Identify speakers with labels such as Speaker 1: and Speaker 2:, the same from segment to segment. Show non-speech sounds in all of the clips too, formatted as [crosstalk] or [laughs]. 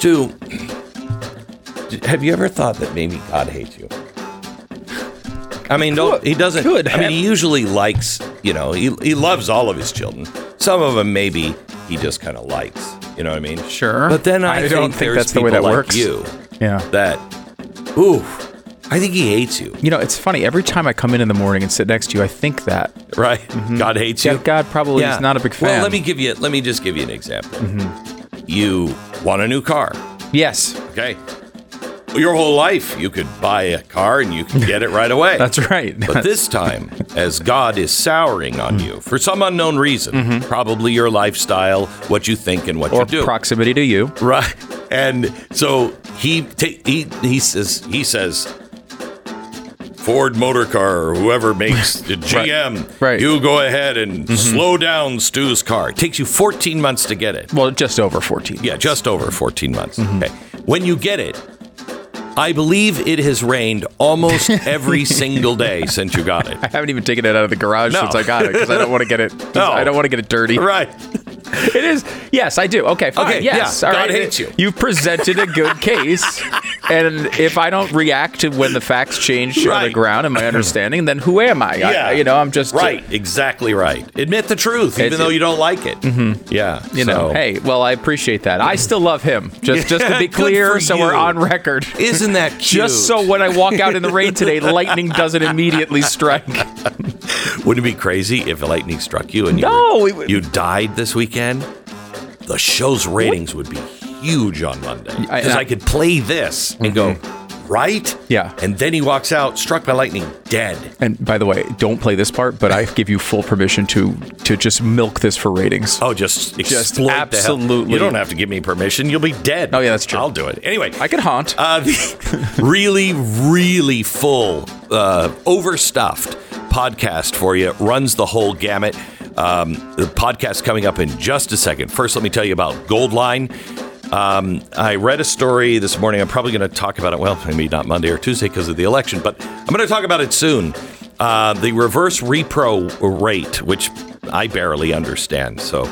Speaker 1: Stu, have you ever thought that maybe God hates you? I mean, don't, he doesn't.
Speaker 2: good
Speaker 1: I mean, he usually likes, you know, he, he loves all of his children. Some of them maybe he just kind of likes. You know what I mean?
Speaker 2: Sure.
Speaker 1: But then I,
Speaker 2: I
Speaker 1: think,
Speaker 2: don't think that's the way that
Speaker 1: like
Speaker 2: works.
Speaker 1: You
Speaker 2: Yeah.
Speaker 1: that, ooh, I think he hates you.
Speaker 2: You know, it's funny. Every time I come in in the morning and sit next to you, I think that.
Speaker 1: Right? Mm-hmm. God hates you.
Speaker 2: Yeah, God probably is not a big fan.
Speaker 1: Well, let me give you. Let me just give you an example. Mm-hmm. You want a new car,
Speaker 2: Yes,
Speaker 1: okay? Your whole life, you could buy a car and you can get it right away. [laughs]
Speaker 2: that's right.
Speaker 1: But this time, as God is souring on you for some unknown reason, mm-hmm. probably your lifestyle, what you think, and what
Speaker 2: or
Speaker 1: you do,
Speaker 2: proximity to you.
Speaker 1: right? And so he ta- he he says he says. Ford Motor Car or whoever makes [laughs] the GM,
Speaker 2: Right.
Speaker 1: you go ahead and mm-hmm. slow down Stu's car. It takes you 14 months to get it.
Speaker 2: Well, just over 14.
Speaker 1: Yeah, just over 14 months. Mm-hmm. Okay. When you get it, I believe it has rained almost every [laughs] single day since you got it.
Speaker 2: I haven't even taken it out of the garage
Speaker 1: No.
Speaker 2: since I got it because I don't want to get it. [laughs]
Speaker 1: No.
Speaker 2: I don't want to get it dirty.
Speaker 1: Right. [laughs]
Speaker 2: It is. Yes, I do. Okay, fine.
Speaker 1: Okay,
Speaker 2: yes.
Speaker 1: yeah,
Speaker 2: all
Speaker 1: God
Speaker 2: right.
Speaker 1: hates you.
Speaker 2: You've presented a good case. and if I don't react to when the facts change on the ground and my understanding, then who am I?
Speaker 1: Yeah.
Speaker 2: I you know, I'm just
Speaker 1: Right. Exactly right. Admit the truth, even though you don't like it. Mm-hmm. Yeah.
Speaker 2: You know, hey, well, I appreciate that. I still love him. Just just to be clear, so
Speaker 1: you.
Speaker 2: we're on record.
Speaker 1: Isn't that cute?
Speaker 2: Just so when I walk out in the rain today, lightning doesn't immediately strike. [laughs]
Speaker 1: Wouldn't it be crazy if lightning struck you and you,
Speaker 2: No,
Speaker 1: were-
Speaker 2: would-
Speaker 1: you died this weekend? The show's ratings would be huge on Monday. Because I,
Speaker 2: I-
Speaker 1: could play this and go, mm-hmm. Right?
Speaker 2: Yeah.
Speaker 1: And then he walks out, struck by lightning, dead.
Speaker 2: And by the way, don't play this part, but I give you full permission to to just milk this for ratings.
Speaker 1: Oh, just
Speaker 2: Just
Speaker 1: exploit the hell-
Speaker 2: absolutely.
Speaker 1: You don't have to give me permission. You'll be dead.
Speaker 2: Oh, yeah, that's true.
Speaker 1: I'll do it. Anyway,
Speaker 2: I can haunt.
Speaker 1: uh, [laughs] really, really full, uh, overstuffed podcast for you. Runs the whole gamut. Um, the podcast coming up in just a second. First, let me tell you about Goldline. Um, I read a story this morning. I'm probably going to talk about it. Well, maybe not Monday or Tuesday because of the election, but I'm going to talk about it soon. Uh, the reverse repo rate, which I barely understand. So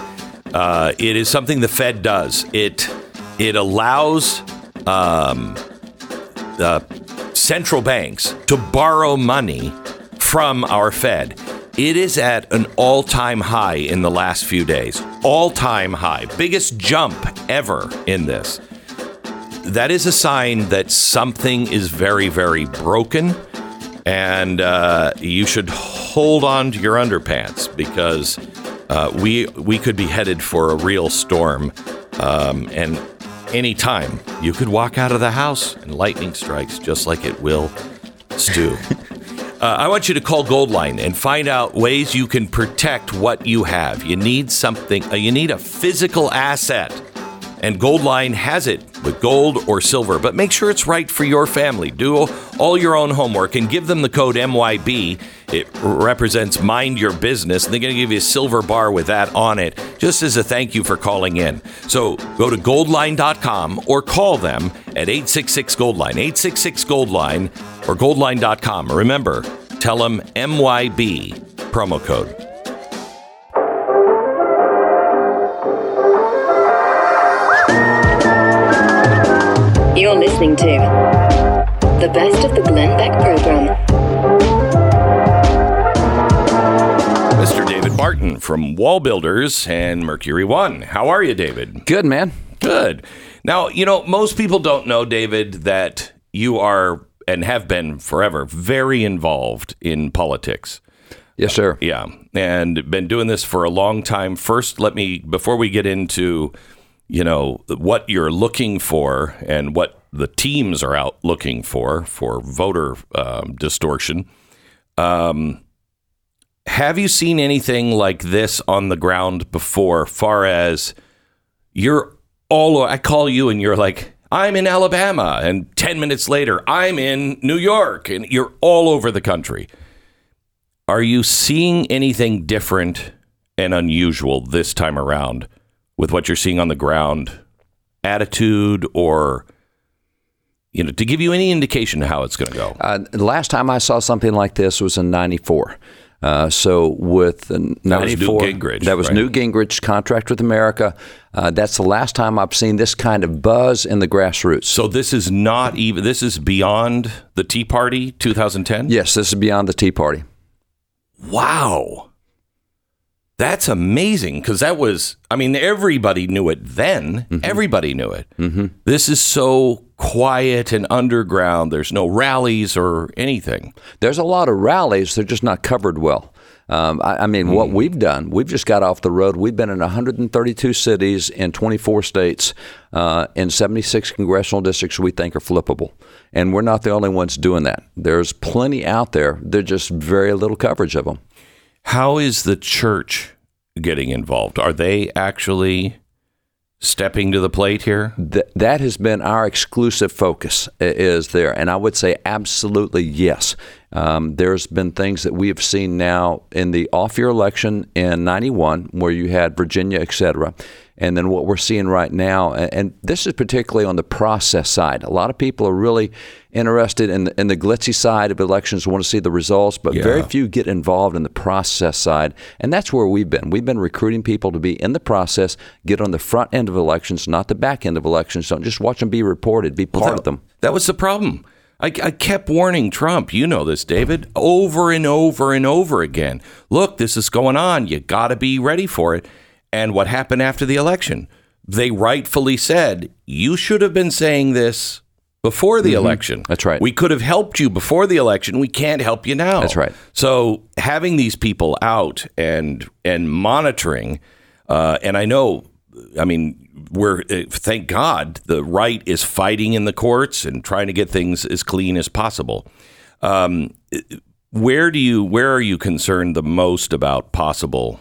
Speaker 1: uh, it is something the Fed does. It it allows um, central banks to borrow money from our Fed. It is at an all time high in the last few days. All time high. Biggest jump ever in this. That is a sign that something is very, very broken. And uh, you should hold on to your underpants because uh, we we could be headed for a real storm. Um, and anytime you could walk out of the house and lightning strikes just like it will Stu. [laughs] Uh, I want you to call Goldline and find out ways you can protect what you have. You need something, uh, you need a physical asset. And Goldline has it with gold or silver, but make sure it's right for your family. Do all your own homework and give them the code MYB. It represents mind your business. And they're going to give you a silver bar with that on it, just as a thank you for calling in. So go to goldline.com or call them at 866 Goldline, 866 Goldline, or goldline.com. Remember, tell them MYB promo code.
Speaker 3: Listening to the best of the Glenn Beck program.
Speaker 1: Mr. David Barton from WallBuilders and Mercury One. How are you, David?
Speaker 4: Good, man.
Speaker 1: Good. Now, you know, most people don't know, David, that you are and have been forever very involved in politics.
Speaker 4: Yes, sir.
Speaker 1: Uh, yeah. And been doing this for a long time. First, let me, before we get into, you know, what you're looking for and what the teams are out looking for, for voter um, distortion, um, have you seen anything like this on the ground before, far as you're all, I call you and you're like, I'm in Alabama. And 10 minutes later, I'm in New York. And you're all over the country. Are you seeing anything different and unusual this time around with what you're seeing on the ground? Attitude or, you know, to give you any indication of how it's going to go?
Speaker 4: Uh, the last time I saw something like this was in '94. Uh, so with the
Speaker 1: was Newt
Speaker 4: 94,
Speaker 1: Gingrich,
Speaker 4: that was
Speaker 1: right.
Speaker 4: Newt Gingrich contract with America. Uh, that's the last time I've seen this kind of buzz in the grassroots.
Speaker 1: So this is not even. This is beyond the Tea Party 2010.
Speaker 4: Yes, this is beyond the Tea Party.
Speaker 1: Wow. That's amazing because that was, I mean, everybody knew it then. Everybody knew it. Mm-hmm. This is so quiet and underground. There's no rallies or anything.
Speaker 4: There's a lot of rallies, they're just not covered well. Um, I, I mean, what we've done, we've just got off the road. We've been in 132 cities in 24 states, uh, in 76 congressional districts we think are flippable. And we're not the only ones doing that. There's plenty out there. There's just very little coverage of them.
Speaker 1: How is the church getting involved? Are they actually stepping to the plate here?
Speaker 4: Th- that has been our exclusive focus is there and i would say absolutely yes um, there's been things that we have seen now in the off-year election in 91 where you had virginia et cetera and then what we're seeing right now and, and this is particularly on the process side a lot of people are really interested in the, in the glitzy side of elections want to see the results but very few get involved in the process side and that's where we've been we've been recruiting people to be in the process get on the front end of elections not the back end of elections don't just watch them be reported be part
Speaker 1: that,
Speaker 4: of them
Speaker 1: That was the problem. I, I kept warning Trump, you know this, David, over and over and over again. Look, this is going on. You got to be ready for it. And what happened after the election? They rightfully said, you should have been saying this before the election.
Speaker 4: Mm-hmm. That's right.
Speaker 1: We could have helped you before the election. We can't help you now.
Speaker 4: That's right.
Speaker 1: So having these people out and and monitoring, uh, and I know, I mean, we're uh, thank God the right is fighting in the courts and trying to get things as clean as possible. Um, where do you where are you concerned the most about possible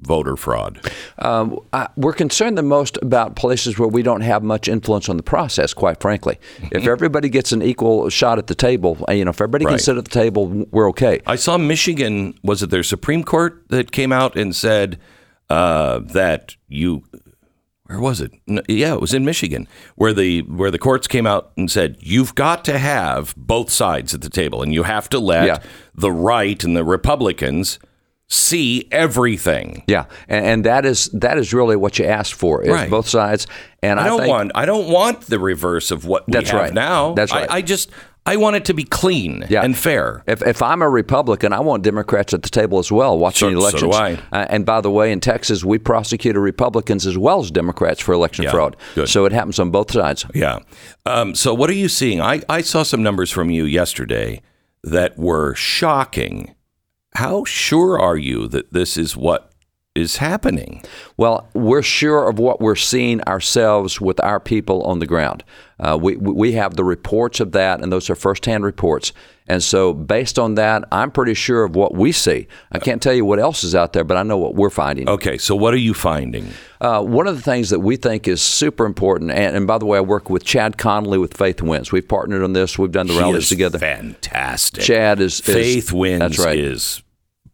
Speaker 1: voter fraud?
Speaker 4: Um, I, we're concerned the most about places where we don't have much influence on the process. Quite frankly, if everybody gets an equal shot at the table, uh, you know, if everybody can sit at the table, we're okay.
Speaker 1: I saw Michigan. Was it their Supreme Court that came out and said uh, that you? Where was it? No, yeah, it was in Michigan, where the where the courts came out and said you've got to have both sides at the table, and you have to let
Speaker 4: Yeah.
Speaker 1: the right and the Republicans see everything.
Speaker 4: Yeah, and, and that is that is really what you asked for is
Speaker 1: Right.
Speaker 4: both sides. And I,
Speaker 1: I don't
Speaker 4: think,
Speaker 1: want I don't want the reverse of what we
Speaker 4: That's
Speaker 1: have
Speaker 4: right.
Speaker 1: now.
Speaker 4: That's right.
Speaker 1: I, just I want it to be clean
Speaker 4: Yeah.
Speaker 1: and fair.
Speaker 4: If, if I'm a Republican, I want Democrats at the table as well watching
Speaker 1: So- so
Speaker 4: elections.
Speaker 1: do I.
Speaker 4: Uh, and by the way, in Texas, we prosecuted Republicans as well as Democrats for election
Speaker 1: Yeah,
Speaker 4: fraud.
Speaker 1: good.
Speaker 4: So it happens on both sides.
Speaker 1: Yeah. Um, so what are you seeing? I, I saw some numbers from you yesterday that were shocking. How sure are you that this is what is happening?
Speaker 4: Well, we're sure of what we're seeing ourselves with our people on the ground. Uh, we, we have the reports of that, and those are firsthand reports. And so, based on that, I'm pretty sure of what we see. I can't tell you what else is out there, but I know what we're finding.
Speaker 1: Okay, so what are you finding?
Speaker 4: Uh, one of the things that we think is super important, and, and by the way, I work with Chad Connelly with Faith Wins. We've partnered on this. We've done the
Speaker 1: She
Speaker 4: rallies
Speaker 1: is
Speaker 4: together.
Speaker 1: Fantastic.
Speaker 4: Chad is, is
Speaker 1: Faith wins
Speaker 4: That's right.
Speaker 1: is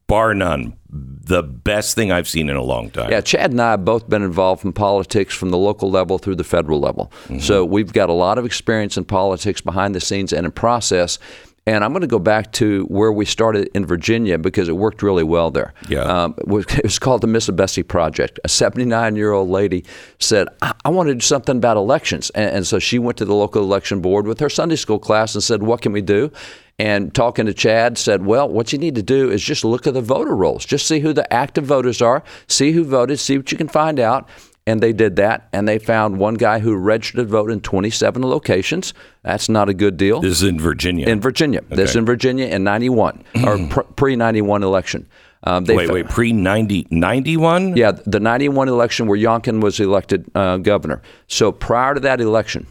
Speaker 1: bar none the best thing I've seen in a long time.
Speaker 4: Yeah, Chad and I have both been involved in politics from the local level through the federal level.
Speaker 1: Mm-hmm.
Speaker 4: So we've got a lot of experience in politics behind the scenes and in process. And I'm going to go back to where we started in Virginia because it worked really well there.
Speaker 1: Yeah.
Speaker 4: Um, it, was, [laughs] it was called the Miss Bessie Project. A 79 year old lady said, I, I want to do something about elections. And, and so she went to the local election board with her Sunday school class and said, What can we do? And talking to Chad, said, Well, what you need to do is just look at the voter rolls, just see who the active voters are, see who voted, see what you can find out. And they did that, and they found one guy who registered to vote in 27 locations. That's not a good deal.
Speaker 1: This is in Virginia.
Speaker 4: in Virginia. This in Virginia in 91, or [clears throat] pre 91 election. Um, they
Speaker 1: wait, wait, pre 90, 91?
Speaker 4: Yeah, the 91 election where Youngkin was elected uh, governor. So prior to that election,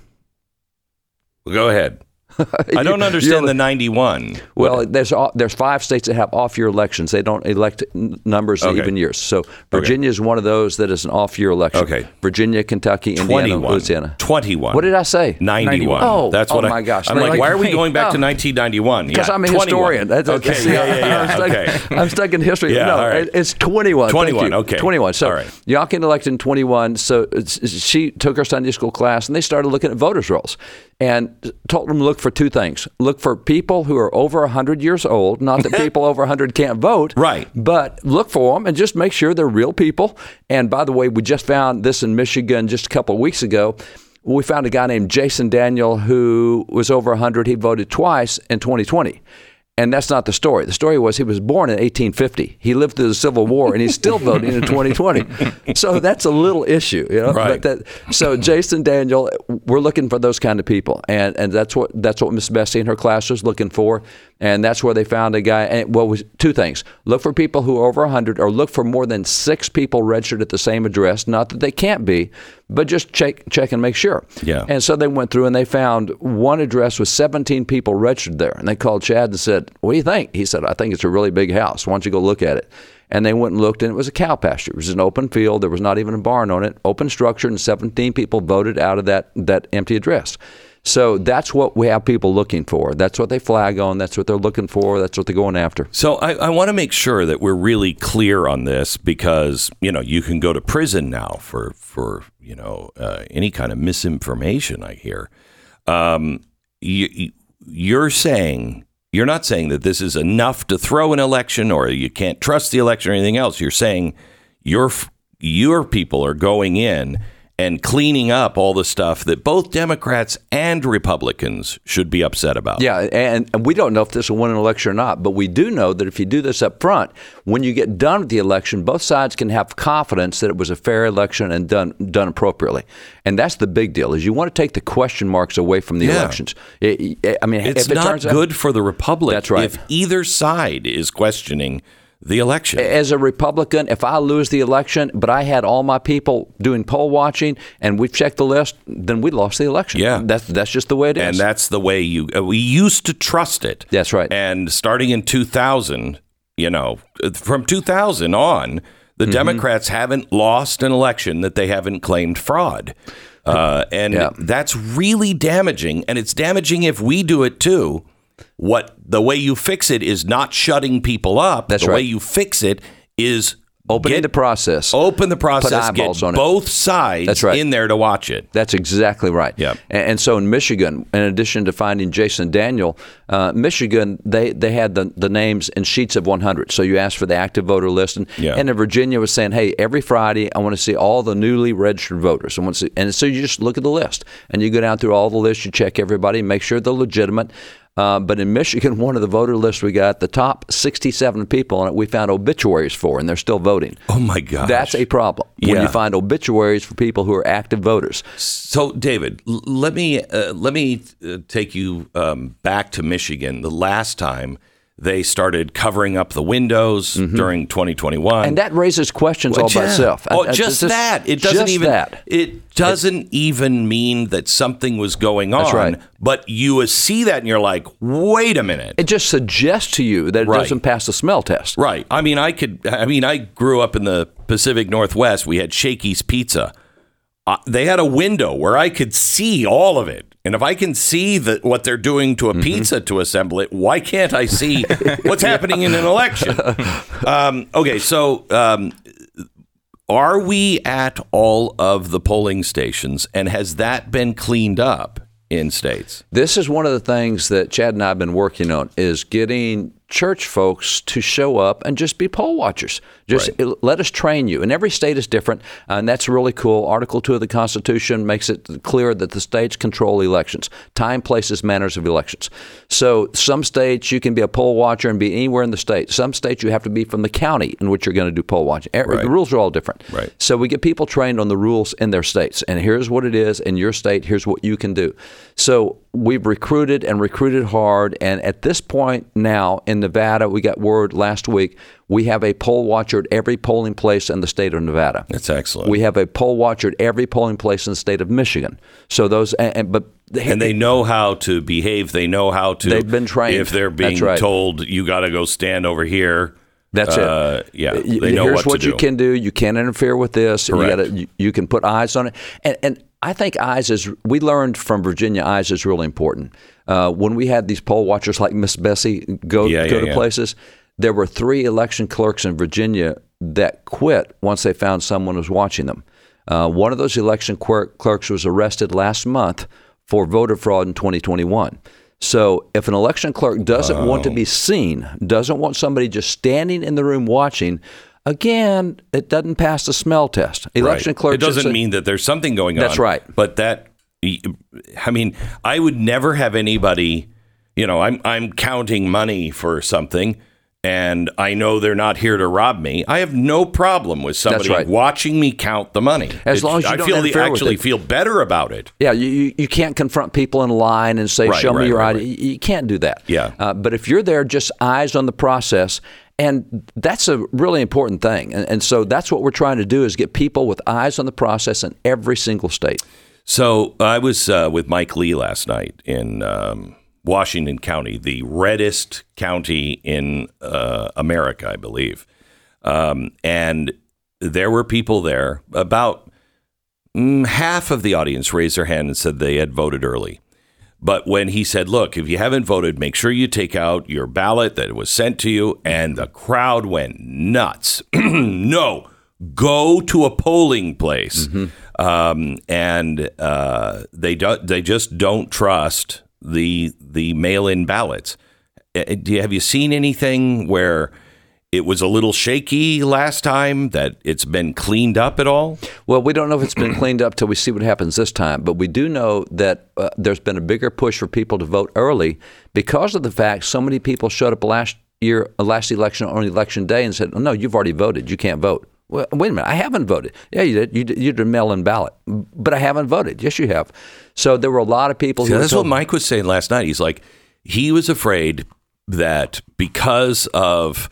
Speaker 1: Go ahead. [laughs] I don't understand the 91.
Speaker 4: Well, there's there's five states that have off year elections. They don't elect numbers
Speaker 1: Okay.
Speaker 4: even years. So Virginia is one of those that is an off year election.
Speaker 1: Okay.
Speaker 4: Virginia, Kentucky, Indiana,
Speaker 1: 21.
Speaker 4: Louisiana.
Speaker 1: 21.
Speaker 4: What did I say?
Speaker 1: 91.
Speaker 4: Oh,
Speaker 1: that's
Speaker 4: oh
Speaker 1: what I,
Speaker 4: my gosh.
Speaker 1: I'm like,
Speaker 4: Like-
Speaker 1: why are we going back to
Speaker 4: oh.
Speaker 1: 1991?
Speaker 4: Because
Speaker 1: yeah,
Speaker 4: I'm a
Speaker 1: 21.
Speaker 4: historian. That's,
Speaker 1: okay,
Speaker 4: that's-
Speaker 1: yeah, yeah, [laughs]
Speaker 4: I'm,
Speaker 1: yeah.
Speaker 4: stuck,
Speaker 1: okay. [laughs]
Speaker 4: I'm stuck in history.
Speaker 1: Yeah,
Speaker 4: no,
Speaker 1: right.
Speaker 4: it's 21.
Speaker 1: 21, okay.
Speaker 4: 21. So
Speaker 1: All right.
Speaker 4: Youngkin elected in 21. So uh, it's- she took her Sunday school class, and they started looking at voters' rolls. And told them to look for two things. Look for people who are over 100 years old, not that [laughs] people over 100 can't vote.
Speaker 1: Right.
Speaker 4: But look for them and just make sure they're real people. And by the way, we just found this in Michigan just a couple of weeks ago. We found a guy named Jason Daniel who was over 100. He voted twice in 2020. And that's not the story. The story was he was born in 1850. He lived through the Civil War, and he's still [laughs] voting in 2020. So that's a little issue, you know.
Speaker 1: Right.
Speaker 4: That, so Jason Daniel, we're looking for those kind of people, and and that's what that's what Miss Bessie and her class was looking for, and that's where they found a guy. And well, was two things: look for people who are over 100, or look for more than six people registered at the same address. Not that they can't be, but just check check and make sure.
Speaker 1: Yeah.
Speaker 4: And so they went through and they found one address with 17 people registered there. And they called Chad and said, What do you think? He said, I think it's a really big house. Why don't you go look at it? And they went and looked, and it was a cow pasture. It was an open field. There was not even a barn on it, open structure, and 17 people voted out of that, that empty address. So that's what we have people looking for. That's what they flag on. That's what they're looking for. That's what they're going after.
Speaker 1: So I, I want to make sure that we're really clear on this because you know you can go to prison now for for you know uh, any kind of misinformation. I hear. Um, you, you're saying you're not saying that this is enough to throw an election or you can't trust the election or anything else. You're saying your your people are going in and cleaning up all the stuff that both Democrats and Republicans should be upset about.
Speaker 4: Yeah, and, and we don't know if this will win an election or not, but we do know that if you do this up front, when you get done with the election, both sides can have confidence that it was a fair election and done done appropriately. And that's the big deal: is you want to take the question marks away from the
Speaker 1: Yeah.
Speaker 4: elections. It- it- I mean,
Speaker 1: It's
Speaker 4: it
Speaker 1: not
Speaker 4: turns out-
Speaker 1: good for the republic
Speaker 4: That's right.
Speaker 1: if either side is questioning the election.
Speaker 4: as a Republican, if I lose the election, but I had all my people doing poll watching and we've checked the list, then we lost the election.
Speaker 1: Yeah.
Speaker 4: that's that's just the way it is.
Speaker 1: and that's the way you uh, we used to trust it.
Speaker 4: That's right.
Speaker 1: And starting in 2000, you know, from 2000 on, the
Speaker 4: Mm-hmm.
Speaker 1: Democrats haven't lost an election that they haven't claimed fraud. Uh, and
Speaker 4: Yeah.
Speaker 1: that's really damaging. And it's damaging if we do it too. What the way you fix it is not shutting people up.
Speaker 4: That's
Speaker 1: the way you fix it is
Speaker 4: Opening
Speaker 1: get-
Speaker 4: the process.
Speaker 1: Open the process.
Speaker 4: eyeballs
Speaker 1: get
Speaker 4: on it.
Speaker 1: both sides
Speaker 4: That's right.
Speaker 1: in there to watch it.
Speaker 4: That's exactly right.
Speaker 1: Yeah.
Speaker 4: And, and so in Michigan, in addition to finding Jason Daniel, uh, Michigan they they had the, the names in sheets of 100. So you asked for the active voter list, and,
Speaker 1: Yeah.
Speaker 4: and in Virginia was saying, hey, every Friday I want to see all the newly registered voters. I want to see, and so you just look at the list and you go down through all the lists, you check everybody, make sure they're legitimate. Uh, but in Michigan, [laughs] one of the voter lists we got, the top 67 people on it, we found obituaries for, and they're still voting.
Speaker 1: Oh my God,
Speaker 4: That's a problem when you find obituaries for people who are active voters.
Speaker 1: So, David, let me uh, let me uh, take you um, back to Michigan. The last time they started covering up the windows during 2021,
Speaker 4: Mm-hmm. And that raises questions all by itself.
Speaker 1: Oh,
Speaker 4: I-
Speaker 1: just that. It doesn't even.
Speaker 4: that.
Speaker 1: It doesn't even mean that something was going on.
Speaker 4: Right.
Speaker 1: But you see that and you're like, wait a minute.
Speaker 4: It just suggests to you that it
Speaker 1: Right.
Speaker 4: doesn't pass the smell test.
Speaker 1: Right. I mean, I could. I mean, I grew up in the Pacific Northwest. We had Shakey's Pizza. Uh, they had a window where I could see all of it. And if I can see that what they're doing to a pizza to assemble it, why can't I see [laughs] what's happening in an election? Um, okay, so um, are we at all of the polling stations, and has that been cleaned up in states?
Speaker 4: This is one of the things that Chad and I have been working on is getting church folks to show up and just be poll watchers. Just let us train you. And every state is different, and that's really cool. Article 2 of the Constitution makes it clear that the states control elections, time, places, manners of elections. So some states you can be a poll watcher and be anywhere in the state. Some states you have to be from the county in which you're going to do poll watching. Er- The rules are all different.
Speaker 1: Right.
Speaker 4: So we get people trained on the rules in their states. And here's what it is in your state, here's what you can do. So we've recruited and recruited hard. And at this point now in Nevada, we got word last week, we have a poll watcher at every polling place in the state of Nevada.
Speaker 1: That's excellent.
Speaker 4: We have a poll watcher at every polling place in the state of Michigan. So those, and, and- but
Speaker 1: and they know how to behave. They know how to.
Speaker 4: They've been trained.
Speaker 1: If they're being
Speaker 4: right.
Speaker 1: told you got to go stand over here.
Speaker 4: That's
Speaker 1: uh,
Speaker 4: it.
Speaker 1: Yeah,
Speaker 4: Y-
Speaker 1: they know
Speaker 4: Here's
Speaker 1: what,
Speaker 4: what, you can do. You can't interfere with this. You, gotta, you, you can put eyes on it. And, and I think eyes is. We learned from Virginia. Eyes is really important. Uh, when we had these poll watchers like Miss Bessie go
Speaker 1: Yeah,
Speaker 4: go
Speaker 1: yeah,
Speaker 4: to
Speaker 1: yeah.
Speaker 4: places, there were three election clerks in Virginia that quit once they found someone was watching them. Uh, one of those election clerks was arrested last month for voter fraud in 2021. So if an election clerk doesn't want to
Speaker 1: Oh.
Speaker 4: be seen, doesn't want somebody just standing in the room watching, again, it doesn't pass the smell test. Election
Speaker 1: Right.
Speaker 4: clerk
Speaker 1: It doesn't mean that there's something going on.
Speaker 4: That's right.
Speaker 1: But that, I mean, I would never have anybody. You know, I'm I'm counting money for something, and I know they're not here to rob me. I have no problem with somebody
Speaker 4: right.
Speaker 1: watching me count the money.
Speaker 4: As
Speaker 1: It-
Speaker 4: long as you
Speaker 1: I
Speaker 4: don't
Speaker 1: feel the, actually feel better about it.
Speaker 4: Yeah, you, you, can't confront people in line and say,
Speaker 1: Right,
Speaker 4: show
Speaker 1: right,
Speaker 4: me your ID. You- You can't do that.
Speaker 1: Yeah.
Speaker 4: Uh, but if you're there, just eyes on the process, and that's a really important thing. And, and so that's what we're trying to do is get people with eyes on the process in every single state.
Speaker 1: So I was uh, with Mike Lee last night in um, Washington County, the reddest county in uh, America, I believe. Um, and there were people there. About mm, half of the audience raised their hand and said they had voted early. But when he said, "Look, if you haven't voted, make sure you take out your ballot that was sent to you," and the crowd went nuts. [clears throat] no, go to a polling place, um, and uh, they do, they just don't trust the the mail-in ballots. Do you, have you seen anything where it was a little shaky last time that it's been cleaned up at all?
Speaker 4: Well, we don't know if it's been cleaned up till we see what happens this time, but we do know that uh, there's been a bigger push for people to vote early because of the fact so many people showed up last year, uh, last election on election day and said, oh, "No, you've already voted. You can't vote." Well, wait a minute. I haven't voted. Yeah, you did. You did, you did a mail-in ballot, but I haven't voted. Yes, you have. So there were a lot of people
Speaker 1: See, that's what Mike was saying last night. He's like, he was afraid that because of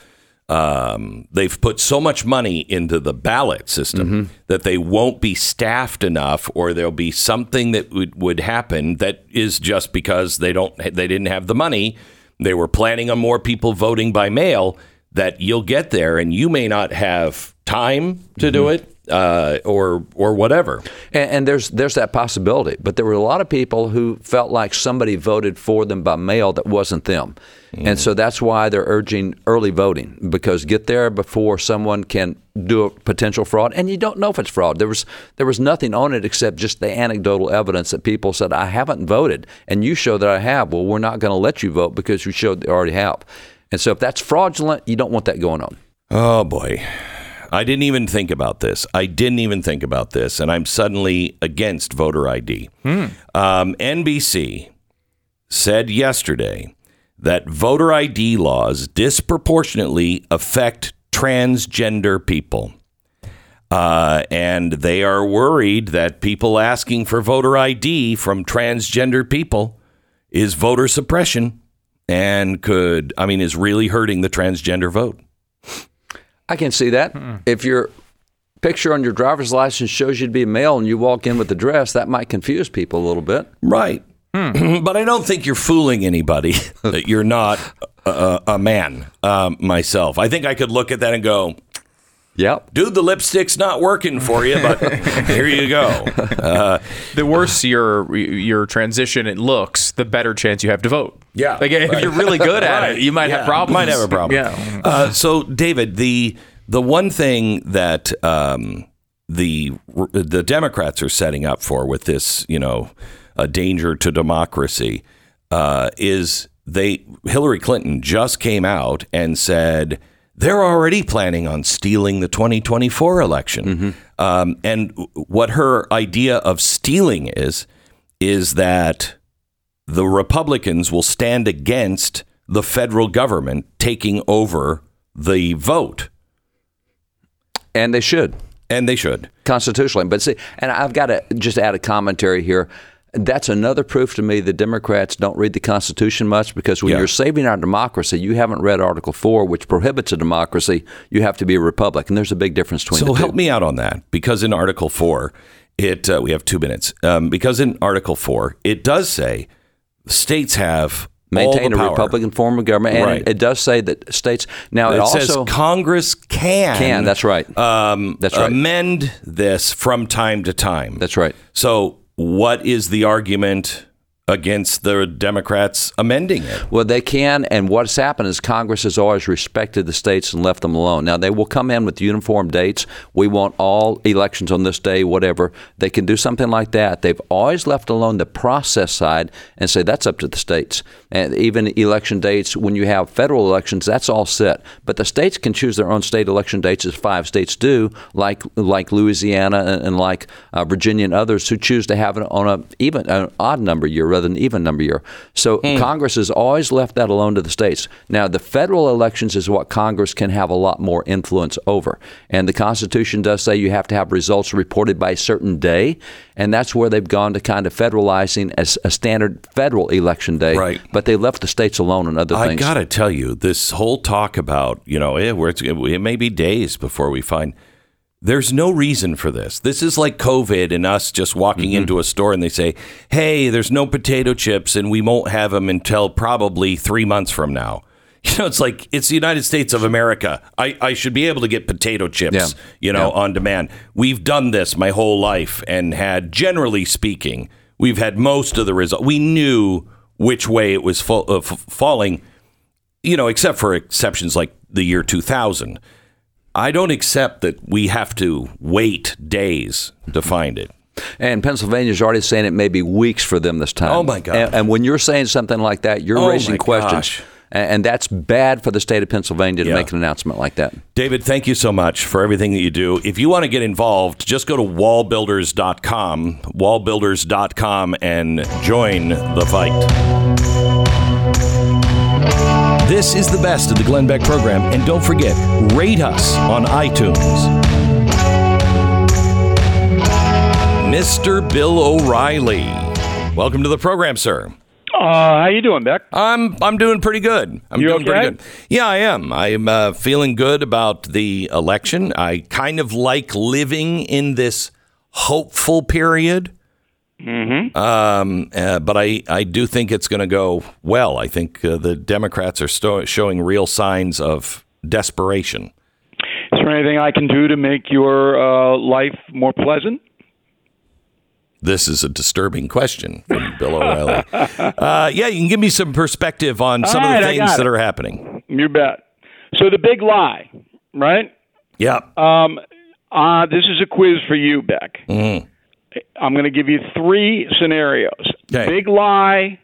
Speaker 1: um, they've put so much money into the ballot system
Speaker 4: Mm-hmm.
Speaker 1: that they won't be staffed enough, or there'll be something that would, would happen that is just because they don't they didn't have the money. They were planning on more people voting by mail. That you'll get there, and you may not have time to do
Speaker 4: Mm-hmm.
Speaker 1: it, uh, or or whatever.
Speaker 4: And, and there's there's that possibility, but there were a lot of people who felt like somebody voted for them by mail that wasn't them, and so that's why they're urging early voting because get there before someone can do a potential fraud, and you don't know if it's fraud. There was there was nothing on it except just the anecdotal evidence that people said I haven't voted, and you show that I have. Well, we're not going to let you vote because you showed you already have, and so if that's fraudulent, you don't want that going on.
Speaker 1: Oh boy. I didn't even think about this. I didn't even think about this, and I'm suddenly against voter ID. Um, NBC said yesterday that voter ID laws disproportionately affect transgender people. Uh, and they are worried that people asking for voter ID from transgender people is voter suppression and could, I mean, is really hurting the transgender vote.
Speaker 4: I can see that. If your picture on your driver's license shows you to be a male and you walk in with a dress, that might confuse people a little bit.
Speaker 1: Right. [clears throat] but I don't think you're fooling anybody [laughs] that you're not a, a man um, myself. I think I could look at that and go,
Speaker 4: Yep.
Speaker 1: dude, the lipstick's not working for you, but [laughs] here you go. Uh,
Speaker 2: The worse your your transition it looks, the better chance you have to vote.
Speaker 1: Yeah,
Speaker 2: like if
Speaker 1: right.
Speaker 2: you're really good at
Speaker 1: Right.
Speaker 2: it, you might
Speaker 1: Yeah,
Speaker 2: have problems.
Speaker 1: Might have a problem.
Speaker 2: Yeah.
Speaker 1: Uh, so, David, the the one thing that um, the the Democrats are setting up for with this, you know, a danger to democracy, uh, is they Hillary Clinton just came out and said they're already planning on stealing the 2024 election. Um, and what her idea of stealing is is that the Republicans will stand against the federal government taking over the vote.
Speaker 4: And they should
Speaker 1: And they should.
Speaker 4: constitutionally. But see, and I've got to just add a commentary here. That's another proof to me the Democrats don't read the Constitution much because when
Speaker 1: Yeah.
Speaker 4: you're saving our democracy, you haven't read Article 4, which prohibits a democracy. You have to be a republic. And there's a big difference between
Speaker 1: So
Speaker 4: the two.
Speaker 1: help me out on that because in Article 4, it uh, we have two minutes. Um, because in Article 4, it does say states have
Speaker 4: Maintain a
Speaker 1: power.
Speaker 4: Republican form of government. And
Speaker 1: Right.
Speaker 4: it, it does say that states. Now, it,
Speaker 1: It
Speaker 4: also.
Speaker 1: says Congress can.
Speaker 4: Can, that's right.
Speaker 1: Um,
Speaker 4: That's right.
Speaker 1: Amend this from time to time.
Speaker 4: that's right.
Speaker 1: So, what is the argument against the Democrats amending it.
Speaker 4: Well, they can, and what's happened is Congress has always respected the states and left them alone. Now, they will come in with uniform dates. We want all elections on this day, whatever. They can do something like that. They've always left alone the process side and say that's up to the states. And even election dates, when you have federal elections, that's all set. But the states can choose their own state election dates, as five states do, like like Louisiana and, and like uh, Virginia and others who choose to have it on a even an odd number year rather than even number year. So Congress has always left that alone to the states. Now the federal elections is what Congress can have a lot more influence over, and the Constitution does say you have to have results reported by a certain day, and that's where they've gone to kind of federalizing as a standard federal election day.
Speaker 1: Right.
Speaker 4: But they left the states alone on other things.
Speaker 1: I got to tell you, this whole talk about, you know, eh, it's, it may be days before we find. There's no reason for this. This is like COVID and us just walking into a store and they say, hey, there's no potato chips and we won't have them until probably three months from now. [laughs] You know, it's like it's the United States of America. I, I should be able to get potato chips,
Speaker 4: Yeah.
Speaker 1: you know,
Speaker 4: Yeah.
Speaker 1: on demand. We've done this my whole life and had, generally speaking, we've had most of the result. We knew which way it was uh, f- falling you know, except for exceptions like the year 2000. I don't accept that we have to wait days to find it.
Speaker 4: And Pennsylvania's already saying it may be weeks for them this time.
Speaker 1: Oh, my God.
Speaker 4: And, and when you're saying something like that, you're
Speaker 1: Oh,
Speaker 4: raising
Speaker 1: my
Speaker 4: questions.
Speaker 1: gosh.
Speaker 4: And that's bad for the state of Pennsylvania to
Speaker 1: Yeah.
Speaker 4: make an announcement like that.
Speaker 1: David, thank you so much for everything that you do. If you want to get involved, just go to wallbuilders.com, wallbuilders.com, and join the fight. This is the best of the Glenn Beck program, and don't forget, rate us on iTunes. Mr. Bill O'Reilly. Welcome to the program, sir.
Speaker 5: Uh, how you doing, Beck?
Speaker 1: I'm I'm doing pretty good. I'm
Speaker 5: You
Speaker 1: doing pretty good. Yeah, I am. I'm uh, feeling good about the election. I kind of like living in this hopeful period. Mm-hmm. Um, uh, but I, I do think it's going to go well. I think uh, the Democrats are sto- showing real signs of desperation.
Speaker 5: Is there anything I can do to make your uh, life more pleasant?
Speaker 1: This is a disturbing question from Bill O'Reilly. [laughs] uh, yeah, you can give me some perspective on some
Speaker 5: All
Speaker 1: of the things that
Speaker 5: it.
Speaker 1: are happening.
Speaker 5: You bet. So the big lie, right?
Speaker 1: Yeah.
Speaker 5: Um, uh, this is a quiz for you, Beck. I'm going to give you three scenarios:
Speaker 1: Okay.
Speaker 5: big lie,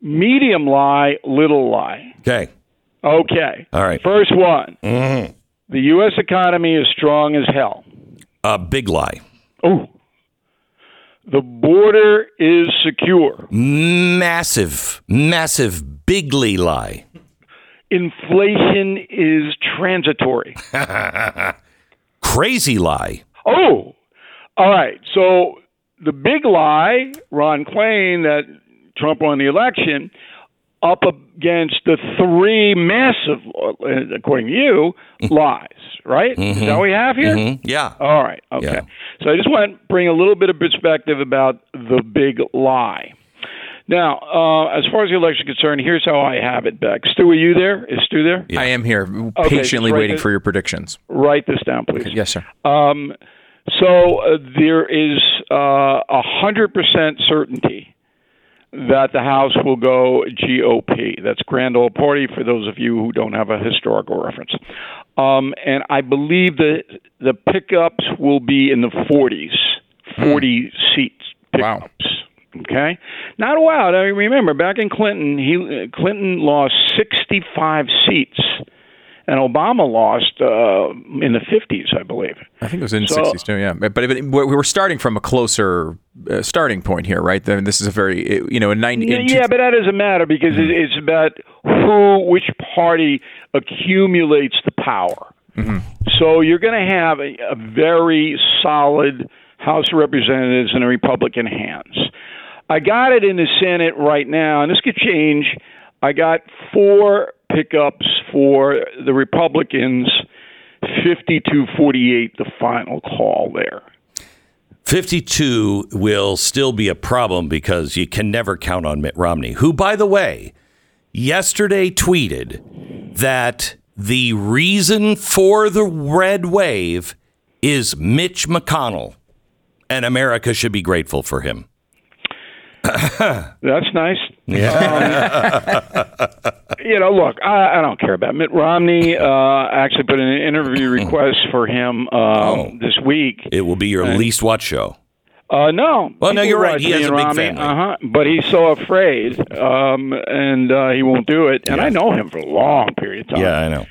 Speaker 5: medium lie, little lie.
Speaker 1: Okay.
Speaker 5: Okay.
Speaker 1: All right.
Speaker 5: First one: mm-hmm. the U.S. economy is strong as hell.
Speaker 1: A big lie.
Speaker 5: Oh. The border is secure.
Speaker 1: massive, massive, bigly lie.
Speaker 5: Inflation is transitory. [laughs]
Speaker 1: Crazy lie.
Speaker 5: Oh, all right. So the big lie, Ron claimed that Trump won the election, up against the three massive, uh, according to you, lies. Right? Is that what we have here?
Speaker 1: Mhm. Yeah.
Speaker 5: All right. Okay.
Speaker 1: Yeah.
Speaker 5: So I just want to bring a little bit of perspective about the big lie. Now, uh, as far as the election is concerned, here's how I have it, Beck. Stu, are you there? Is Stu there?
Speaker 2: I am here, patiently
Speaker 5: right
Speaker 2: waiting
Speaker 5: there.
Speaker 2: for your predictions.
Speaker 5: Write this down, please.
Speaker 2: Yes, sir.
Speaker 5: Um, so uh, there is uh, a hundred percent certainty that the House will go GOP. That's Grand Old Party for those of you who don't have a historical reference. Um, and I believe that the pickups will be in the 40s, 40 seats pickups. Wow. Okay, not a wild. I mean, remember back in Clinton, he uh, Clinton lost 65 seats, and Obama lost uh, in the 50s, I believe.
Speaker 2: I think it was in the
Speaker 5: So-
Speaker 2: 60s too, yeah. But, but we were starting from a closer uh, starting point here, right? Then This is a very, you know, in 90.
Speaker 5: Yeah,
Speaker 2: in
Speaker 5: yeah, but that doesn't matter because it, it's about who, which party accumulates the power. So you're going to have a, a very solid House of Representatives in a Republican hands. I got it in the Senate right now, and this could change. I got four pickups for the Republicans, 52 48, the final call there.
Speaker 1: 52 will still be a problem because you can never count on Mitt Romney, who, by the way, yesterday tweeted that the reason for the red wave is Mitch McConnell, and America should be grateful for him.
Speaker 5: That's nice.
Speaker 1: Yeah.
Speaker 5: You know, look, I, I don't care about Mitt Romney. Uh, I actually put in an interview request for him um,
Speaker 1: Oh.
Speaker 5: this week.
Speaker 1: it will be your least watch show.
Speaker 5: Uh, no.
Speaker 1: Well, no, you're right. He has a
Speaker 5: and
Speaker 1: big
Speaker 5: Romney.
Speaker 1: family.
Speaker 5: Uh-huh. But he's so afraid, um, and uh, he won't do it. And I know him for a long period of time.
Speaker 1: Yeah, I know.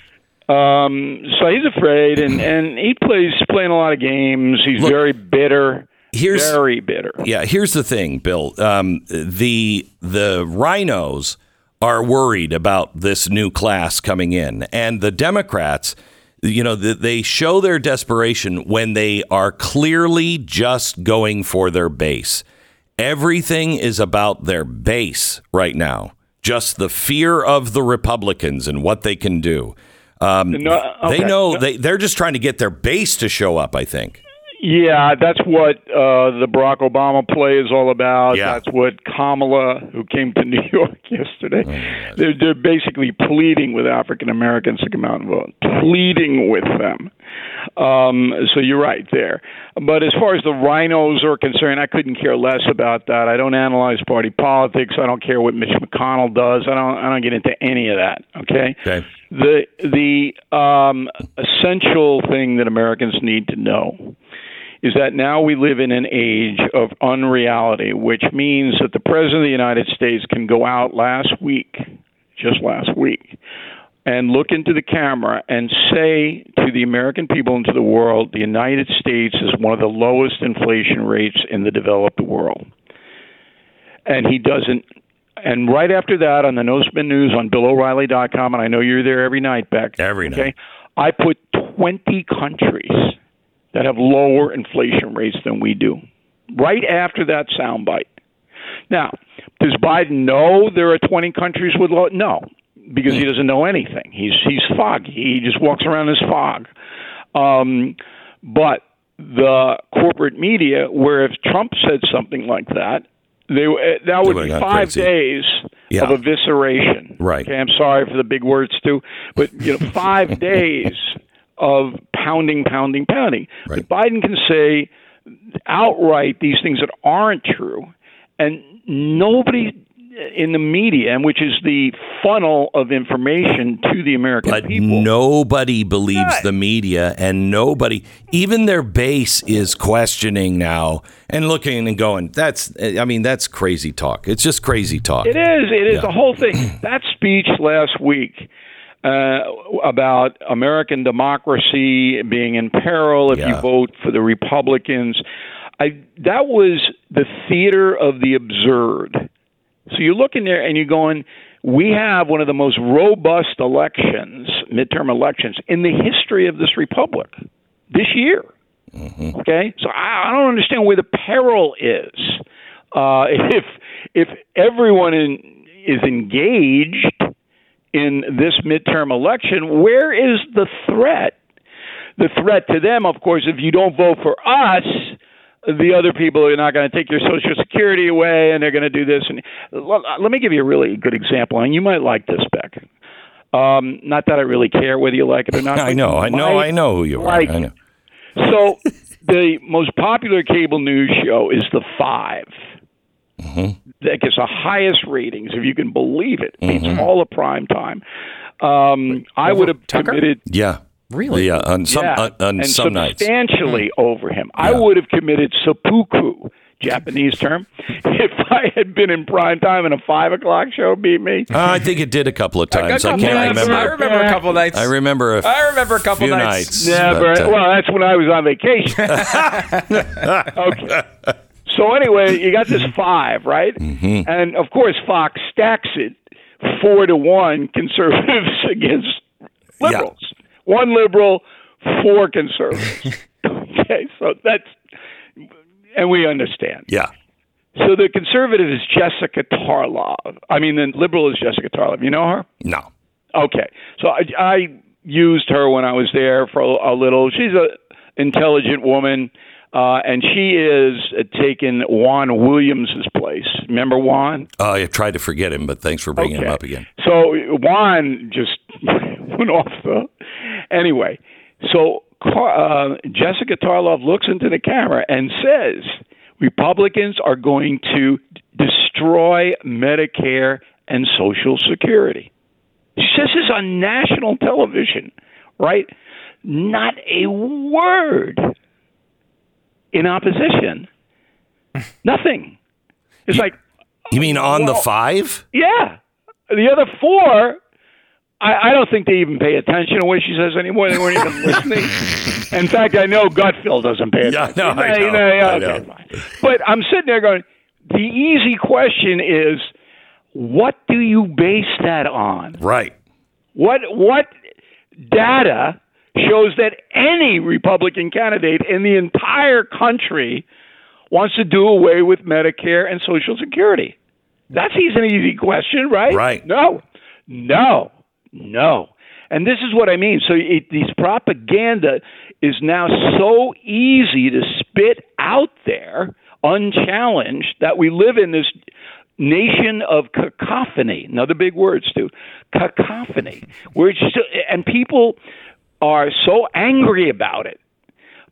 Speaker 5: Um, so he's afraid, and, and he plays playing a lot of games. He's
Speaker 1: Look,
Speaker 5: very bitter.
Speaker 1: Here's-
Speaker 5: very bitter.
Speaker 1: Yeah, here's the thing, Bill. Um, the the RINOs are worried about this new class coming in, and the Democrats, you know, th- they show their desperation when they are clearly just going for their base. Everything is about their base right now. Just the fear of the Republicans and what they can do. Um,
Speaker 5: No,
Speaker 1: They
Speaker 5: okay.
Speaker 1: know they they're just trying to get their base to show up. I think.
Speaker 5: Yeah, that's what uh, the Barack Obama play is all about.
Speaker 1: Yeah.
Speaker 5: That's what Kamala, who came to [laughs] New York yesterday,
Speaker 1: Oh,
Speaker 5: they're, they're basically pleading with African Americans to come out and vote, pleading with them. Um, so you're right there. But as far as the RINOs are concerned, I couldn't care less about that. I don't analyze party politics. I don't care what Mitch McConnell does. I don't. I don't get into any of that. Okay.
Speaker 1: Okay.
Speaker 5: The the um, essential thing that Americans need to know is that now we live in an age of unreality, which means that the President of the United States can go out last week, just last week, and look into the camera and say to the American people and to the world, the United States is one of the lowest inflation rates in the developed world. And he doesn't. And right after that, on the No Spin News on BillO'Reilly.com, and I know you're there every night, Beck.
Speaker 1: Every night.
Speaker 5: Okay, I put 20 countries that have lower inflation rates than we do. Right after that soundbite. Now, does Biden know there are 20 countries with low? No, because he doesn't know anything. He's he's foggy. He just walks around in his fog. Um, but the corporate media, where if Trump said something like that, they uh, that would be five
Speaker 1: crazy.
Speaker 5: days
Speaker 1: Yeah.
Speaker 5: of evisceration.
Speaker 1: Right.
Speaker 5: Okay, I'm sorry for the big words too, but you know, five [laughs] days of pounding, pounding, pounding.
Speaker 1: Right.
Speaker 5: But Biden can say outright these things that aren't true, and nobody in the media, and which is the funnel of information to the American
Speaker 1: But
Speaker 5: people.
Speaker 1: nobody believes the media, and nobody, even their base, is questioning now and looking and going, "That's, I mean, that's crazy talk. It's just crazy talk."
Speaker 5: It is. It is
Speaker 1: Yeah.
Speaker 5: the whole thing. That speech last week uh, about American democracy being in peril if you vote for the Republicans, I that was the theater of the absurd. So you look in there and you're going, we have one of the most robust elections, midterm elections, in the history of this republic this year. Okay, so I, I don't understand where the peril is. Uh, [laughs] if if everyone in, is engaged in this midterm election, where is the threat? The threat to them, of course, if you don't vote for us, the other people are not going to take your Social Security away, and they're going to do this. And let, let me give you a really good example, and you might like this, Beck. Um, not that I really care whether you like it or not. [laughs]
Speaker 1: I know, I know, I know who you are.
Speaker 5: like
Speaker 1: I know.
Speaker 5: so the most popular cable news show is The 5
Speaker 1: Mm-hmm.
Speaker 5: That gets the highest ratings, if you can believe it.
Speaker 1: Mm-hmm.
Speaker 5: It's all of prime time. Um, I would have
Speaker 2: Tucker?
Speaker 5: committed.
Speaker 1: Yeah,
Speaker 2: Really?
Speaker 1: Yeah, on some
Speaker 5: yeah,
Speaker 1: on, on
Speaker 5: and
Speaker 1: some nights.
Speaker 5: substantially over him. I would have committed seppuku, Japanese term, [laughs] if I had been in prime time and a five o'clock show beat me.
Speaker 1: Uh, I think it did a couple of times. I
Speaker 2: couple
Speaker 1: can't
Speaker 2: nights.
Speaker 1: remember.
Speaker 2: I remember a couple of nights.
Speaker 1: I remember. A
Speaker 2: I remember a couple
Speaker 1: few
Speaker 2: nights.
Speaker 1: nights.
Speaker 5: Never.
Speaker 1: but, uh,
Speaker 5: well, that's when I was on vacation. [laughs] [laughs] okay. So anyway, you got this five, right?
Speaker 1: Mm-hmm.
Speaker 5: And of course, Fox stacks it four to one conservatives [laughs] against liberals. One liberal, four conservatives. [laughs] okay, so that's and we understand.
Speaker 1: yeah.
Speaker 5: So the conservative is Jessica Tarlov. I mean, the liberal is Jessica Tarlov. You know her?
Speaker 1: No.
Speaker 5: Okay, so I, I used her when I was there for a, a little. She's a intelligent woman, uh, and she is uh, taking Juan Williams's place. Remember Juan?
Speaker 1: Oh, I tried to forget him, but thanks for bringing him up again.
Speaker 5: So Juan just [laughs] went off the. Anyway, so uh, Jessica Tarlov looks into the camera and says, "Republicans are going to destroy Medicare and Social Security. She says this on national television, right? Not a word in opposition. Nothing. It's like,
Speaker 1: You mean on the five?
Speaker 5: yeah. The other four, I, I don't think they even pay attention to what she says anymore. They weren't even [laughs] listening. In fact, I know Gutfeld doesn't pay attention.
Speaker 1: Yeah, no, I
Speaker 5: You
Speaker 1: know,
Speaker 5: yeah,
Speaker 1: I know.
Speaker 5: But I'm sitting there going, the easy question is, what do you base that on?
Speaker 1: Right.
Speaker 5: What what data shows that any Republican candidate in the entire country wants to do away with Medicare and Social Security? That's an easy question, right?
Speaker 1: Right.
Speaker 5: No, no, no. And this is what I mean. So it, these propaganda is now so easy to spit out there, unchallenged, that we live in this nation of cacophony. Another big word, Stu. Cacophony. Where it's just, and people are so angry about it.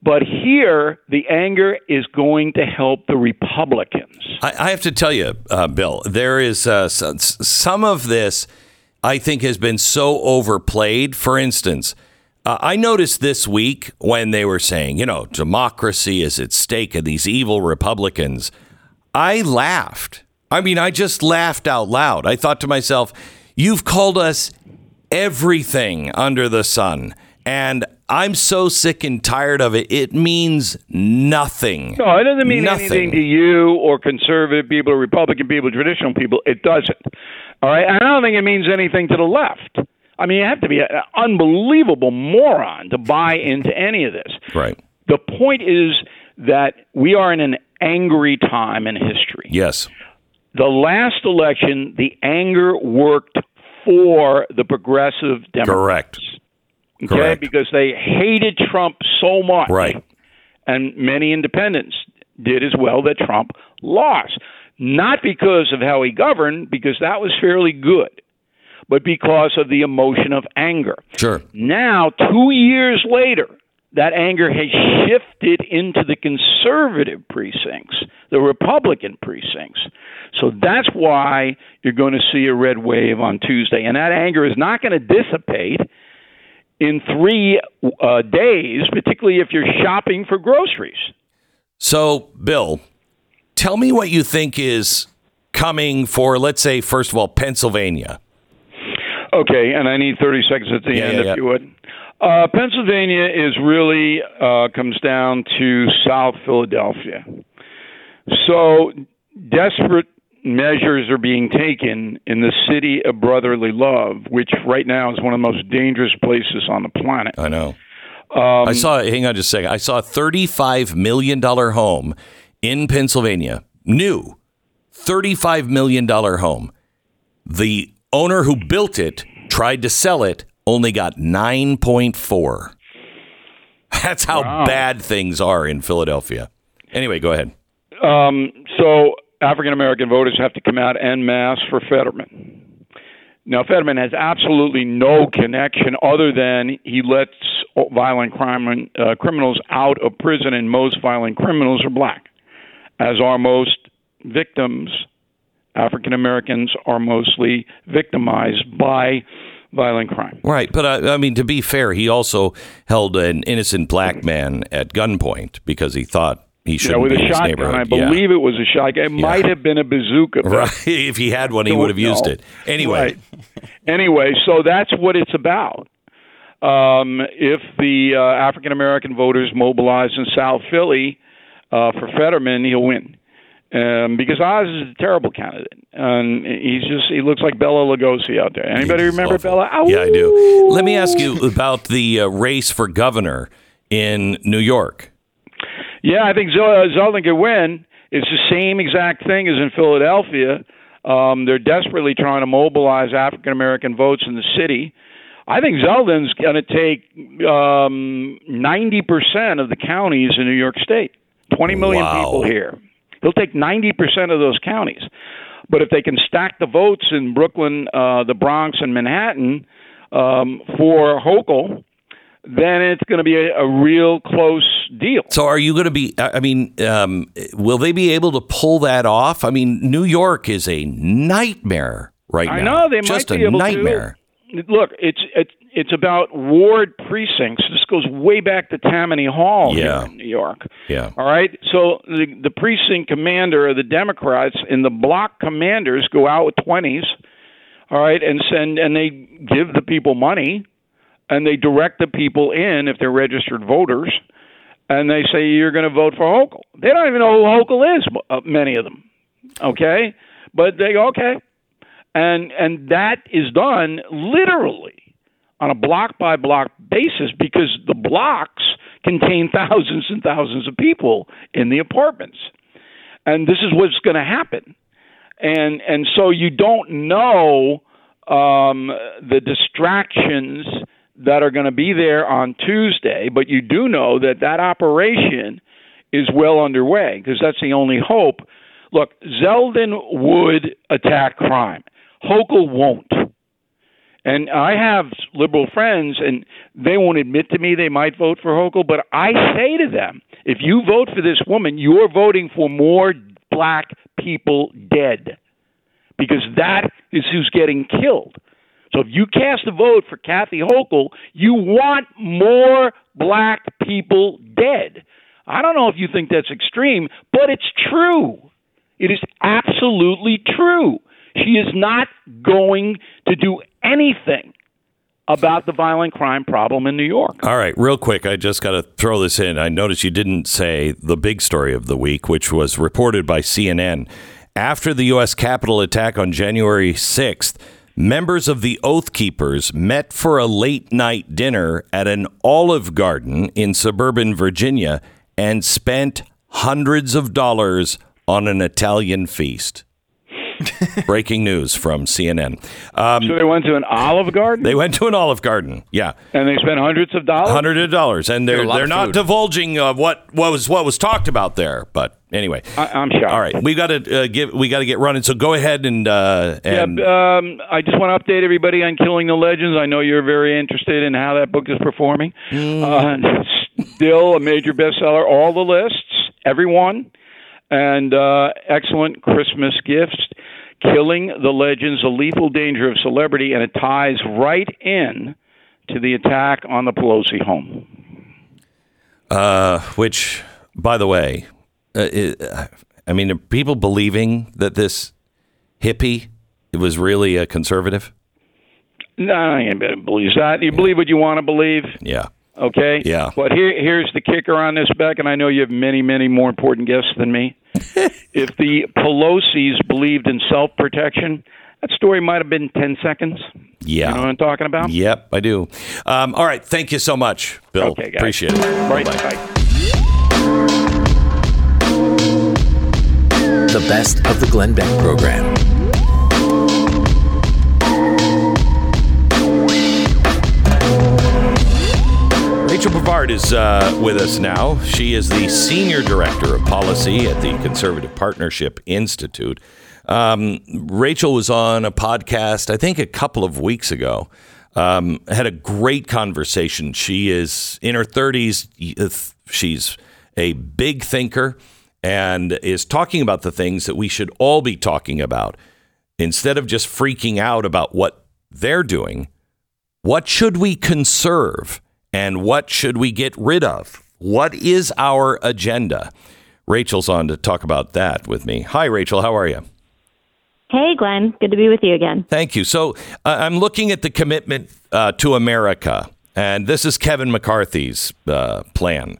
Speaker 5: But here, the anger is going to help the Republicans.
Speaker 1: I, I have to tell you, uh, Bill, there is uh, some of this I think has been so overplayed. For instance, uh, I noticed this week when they were saying, you know, democracy is at stake and these evil Republicans, I laughed. I mean, I just laughed out loud. I thought to myself, you've called us everything under the sun. And I'm so sick and tired of it. It means nothing.
Speaker 5: No, it doesn't mean
Speaker 1: Nothing.
Speaker 5: anything to you or conservative people or Republican people, traditional people. It doesn't. All right. And I don't think it means anything to the left. I mean, you have to be an unbelievable moron to buy into any of this.
Speaker 1: Right.
Speaker 5: The point is that we are in an angry time in history.
Speaker 1: Yes.
Speaker 5: The last election, the anger worked for the progressive Democrats.
Speaker 1: Correct.
Speaker 5: Okay,
Speaker 1: Correct.
Speaker 5: because they hated Trump so much.
Speaker 1: Right.
Speaker 5: And many independents did as well that Trump lost. Not because of how he governed, because that was fairly good, but because of the emotion of anger.
Speaker 1: Sure.
Speaker 5: Now, two years later, that anger has shifted into the conservative precincts, the Republican precincts. So that's why you're going to see a red wave on Tuesday. And that anger is not going to dissipate in three uh, days, particularly if you're shopping for groceries.
Speaker 1: So, Bill, tell me what you think is coming for, let's say, first of all, Pennsylvania.
Speaker 5: Okay, and I need 30 seconds at the
Speaker 1: Yeah,
Speaker 5: end,
Speaker 1: yeah,
Speaker 5: if
Speaker 1: yeah.
Speaker 5: you would. Uh, Pennsylvania is really uh, comes down to South Philadelphia. So desperate measures are being taken in the city of brotherly love, which right now is one of the most dangerous places on the planet.
Speaker 1: I know.
Speaker 5: Um,
Speaker 1: I saw, hang on just a second. I saw a $35 million home in Pennsylvania, new $35 million home. The owner who built it tried to sell it, only got 9.4. [laughs] That's how bad things are in Philadelphia. Anyway, go ahead.
Speaker 5: Um, so African American voters have to come out en masse for Fetterman. Now, Fetterman has absolutely no connection other than he lets violent crime uh, criminals out of prison, and most violent criminals are black, as are most victims. African Americans are mostly victimized by violent crime.
Speaker 1: Right, but I, I mean, to be fair, he also held an innocent black man at gunpoint because he thought he shouldn't
Speaker 5: with
Speaker 1: be
Speaker 5: a shotgun.
Speaker 1: neighborhood.
Speaker 5: I
Speaker 1: Yeah.
Speaker 5: believe it was a shotgun. It might have been a bazooka.
Speaker 1: Right, [laughs] if he had one, he would have used
Speaker 5: know.
Speaker 1: it. Anyway,
Speaker 5: Right. Anyway, so that's what it's about. Um, if the uh, African American voters mobilize in South Philly uh, for Fetterman, he'll win. Um, because Oz is a terrible candidate, and he's just—he looks like Bela Lugosi out there. Anybody
Speaker 1: He's
Speaker 5: remember
Speaker 1: awful.
Speaker 5: Bela? Ow.
Speaker 1: Yeah, I do. Let me ask you about the uh, race for governor in New York.
Speaker 5: Yeah, I think Zeldin could win. It's the same exact thing as in Philadelphia. Um, they're desperately trying to mobilize African American votes in the city. I think Zeldin's going to take um, 90% of the counties in New York State. 20 million
Speaker 1: Wow.
Speaker 5: people here. He'll take 90% of those counties. But if they can stack the votes in Brooklyn, uh, the Bronx, and Manhattan um, for Hochul, then it's going to be a, a, real close deal.
Speaker 1: So, are you going to be? I mean, um, will they be able to pull that off? I mean, New York is a nightmare right
Speaker 5: I
Speaker 1: now.
Speaker 5: I know they
Speaker 1: Just
Speaker 5: might
Speaker 1: a
Speaker 5: be able
Speaker 1: nightmare.
Speaker 5: to. Look, it's it's it's about ward precincts. This goes way back to Tammany Hall
Speaker 1: Yeah.
Speaker 5: here in New York.
Speaker 1: Yeah.
Speaker 5: All right. So the the precinct commander of the Democrats and the block commanders go out with twenties. All right, and send and they give the people money, and they direct the people in if they're registered voters, and they say you're going to vote for Hochul. They don't even know who Hochul is. uh, Many of them. Okay, but they okay, and and that is done literally on a block by block basis because the blocks contain thousands and thousands of people in the apartments. And this is what's going to happen. And and so you don't know um, the distractions that are going to be there on Tuesday, but you do know that that operation is well underway because that's the only hope. Look, Zeldin would attack crime. Hochul won't. And I have liberal friends, and they won't admit to me they might vote for Hochul, but I say to them, if you vote for this woman, you're voting for more black people dead, because that is who's getting killed. So if you cast a vote for Kathy Hochul, you want more black people dead. I don't know if you think that's extreme, but it's true. It is absolutely true. She is not going to do anything about the violent crime problem in New York.
Speaker 1: All right, real quick, I just got to throw this in. I noticed you didn't say the big story of the week, which was reported by CNN. After the U.S. Capitol attack on January 6th, members of the Oath Keepers met for a late night dinner at an Olive Garden in suburban Virginia and spent hundreds of dollars on an Italian feast. [laughs] Breaking news from CNN. Um,
Speaker 5: So they went to an Olive Garden
Speaker 1: they went to an Olive Garden. Yeah.
Speaker 5: and they spent hundreds of dollars.
Speaker 1: Hundreds of dollars, and they're they're not
Speaker 2: food.
Speaker 1: divulging uh, what what was what was talked about there. But anyway,
Speaker 5: I, I'm shocked.
Speaker 1: all right, we got to uh, give we got to get running. So go ahead and uh, and
Speaker 5: Yeah, um, I just want to update everybody on Killing the Legends. I know you're very interested in how that book is performing. Uh, [laughs] still a major bestseller. All the lists, everyone, and uh, excellent Christmas gifts. Killing the Legends: A Lethal Danger of Celebrity, and it ties right in to the attack on the Pelosi home.
Speaker 1: uh, which by the way, uh, it, I mean, are people believing that this hippie was really a conservative?
Speaker 5: No, anybody believes that. You believe what you want to believe.
Speaker 1: Yeah,
Speaker 5: Okay.
Speaker 1: Yeah.
Speaker 5: But here, here's the kicker on this, Beck, and I know you have many, many more important guests than me. [laughs] if the Pelosi's believed in self protection, that story might have been 10 seconds.
Speaker 1: yeah.
Speaker 5: You know what I'm talking about?
Speaker 1: Yep, I do. Um, all right, thank you so much, Bill.
Speaker 5: Okay, guys.
Speaker 1: Appreciate it.
Speaker 5: Right.
Speaker 1: Bye-bye.
Speaker 5: Bye.
Speaker 6: The best of the Glenn Beck program.
Speaker 1: Rachel Bovard is uh, with us now. She is the Senior Director of Policy at the Conservative Partnership Institute. Um, Rachel was on a podcast, I think, a couple of weeks ago. Um, had a great conversation. She is in her 30s. She's a big thinker and is talking about the things that we should all be talking about. Instead of just freaking out about what they're doing, what should we conserve and what should we get rid of? What is our agenda? Rachel's on to talk about that with me. Hi, Rachel. How are you?
Speaker 7: Hey, Glenn. Good to be with you again.
Speaker 1: Thank you. So uh, I'm looking at the commitment uh, to America, and this is Kevin McCarthy's uh, plan.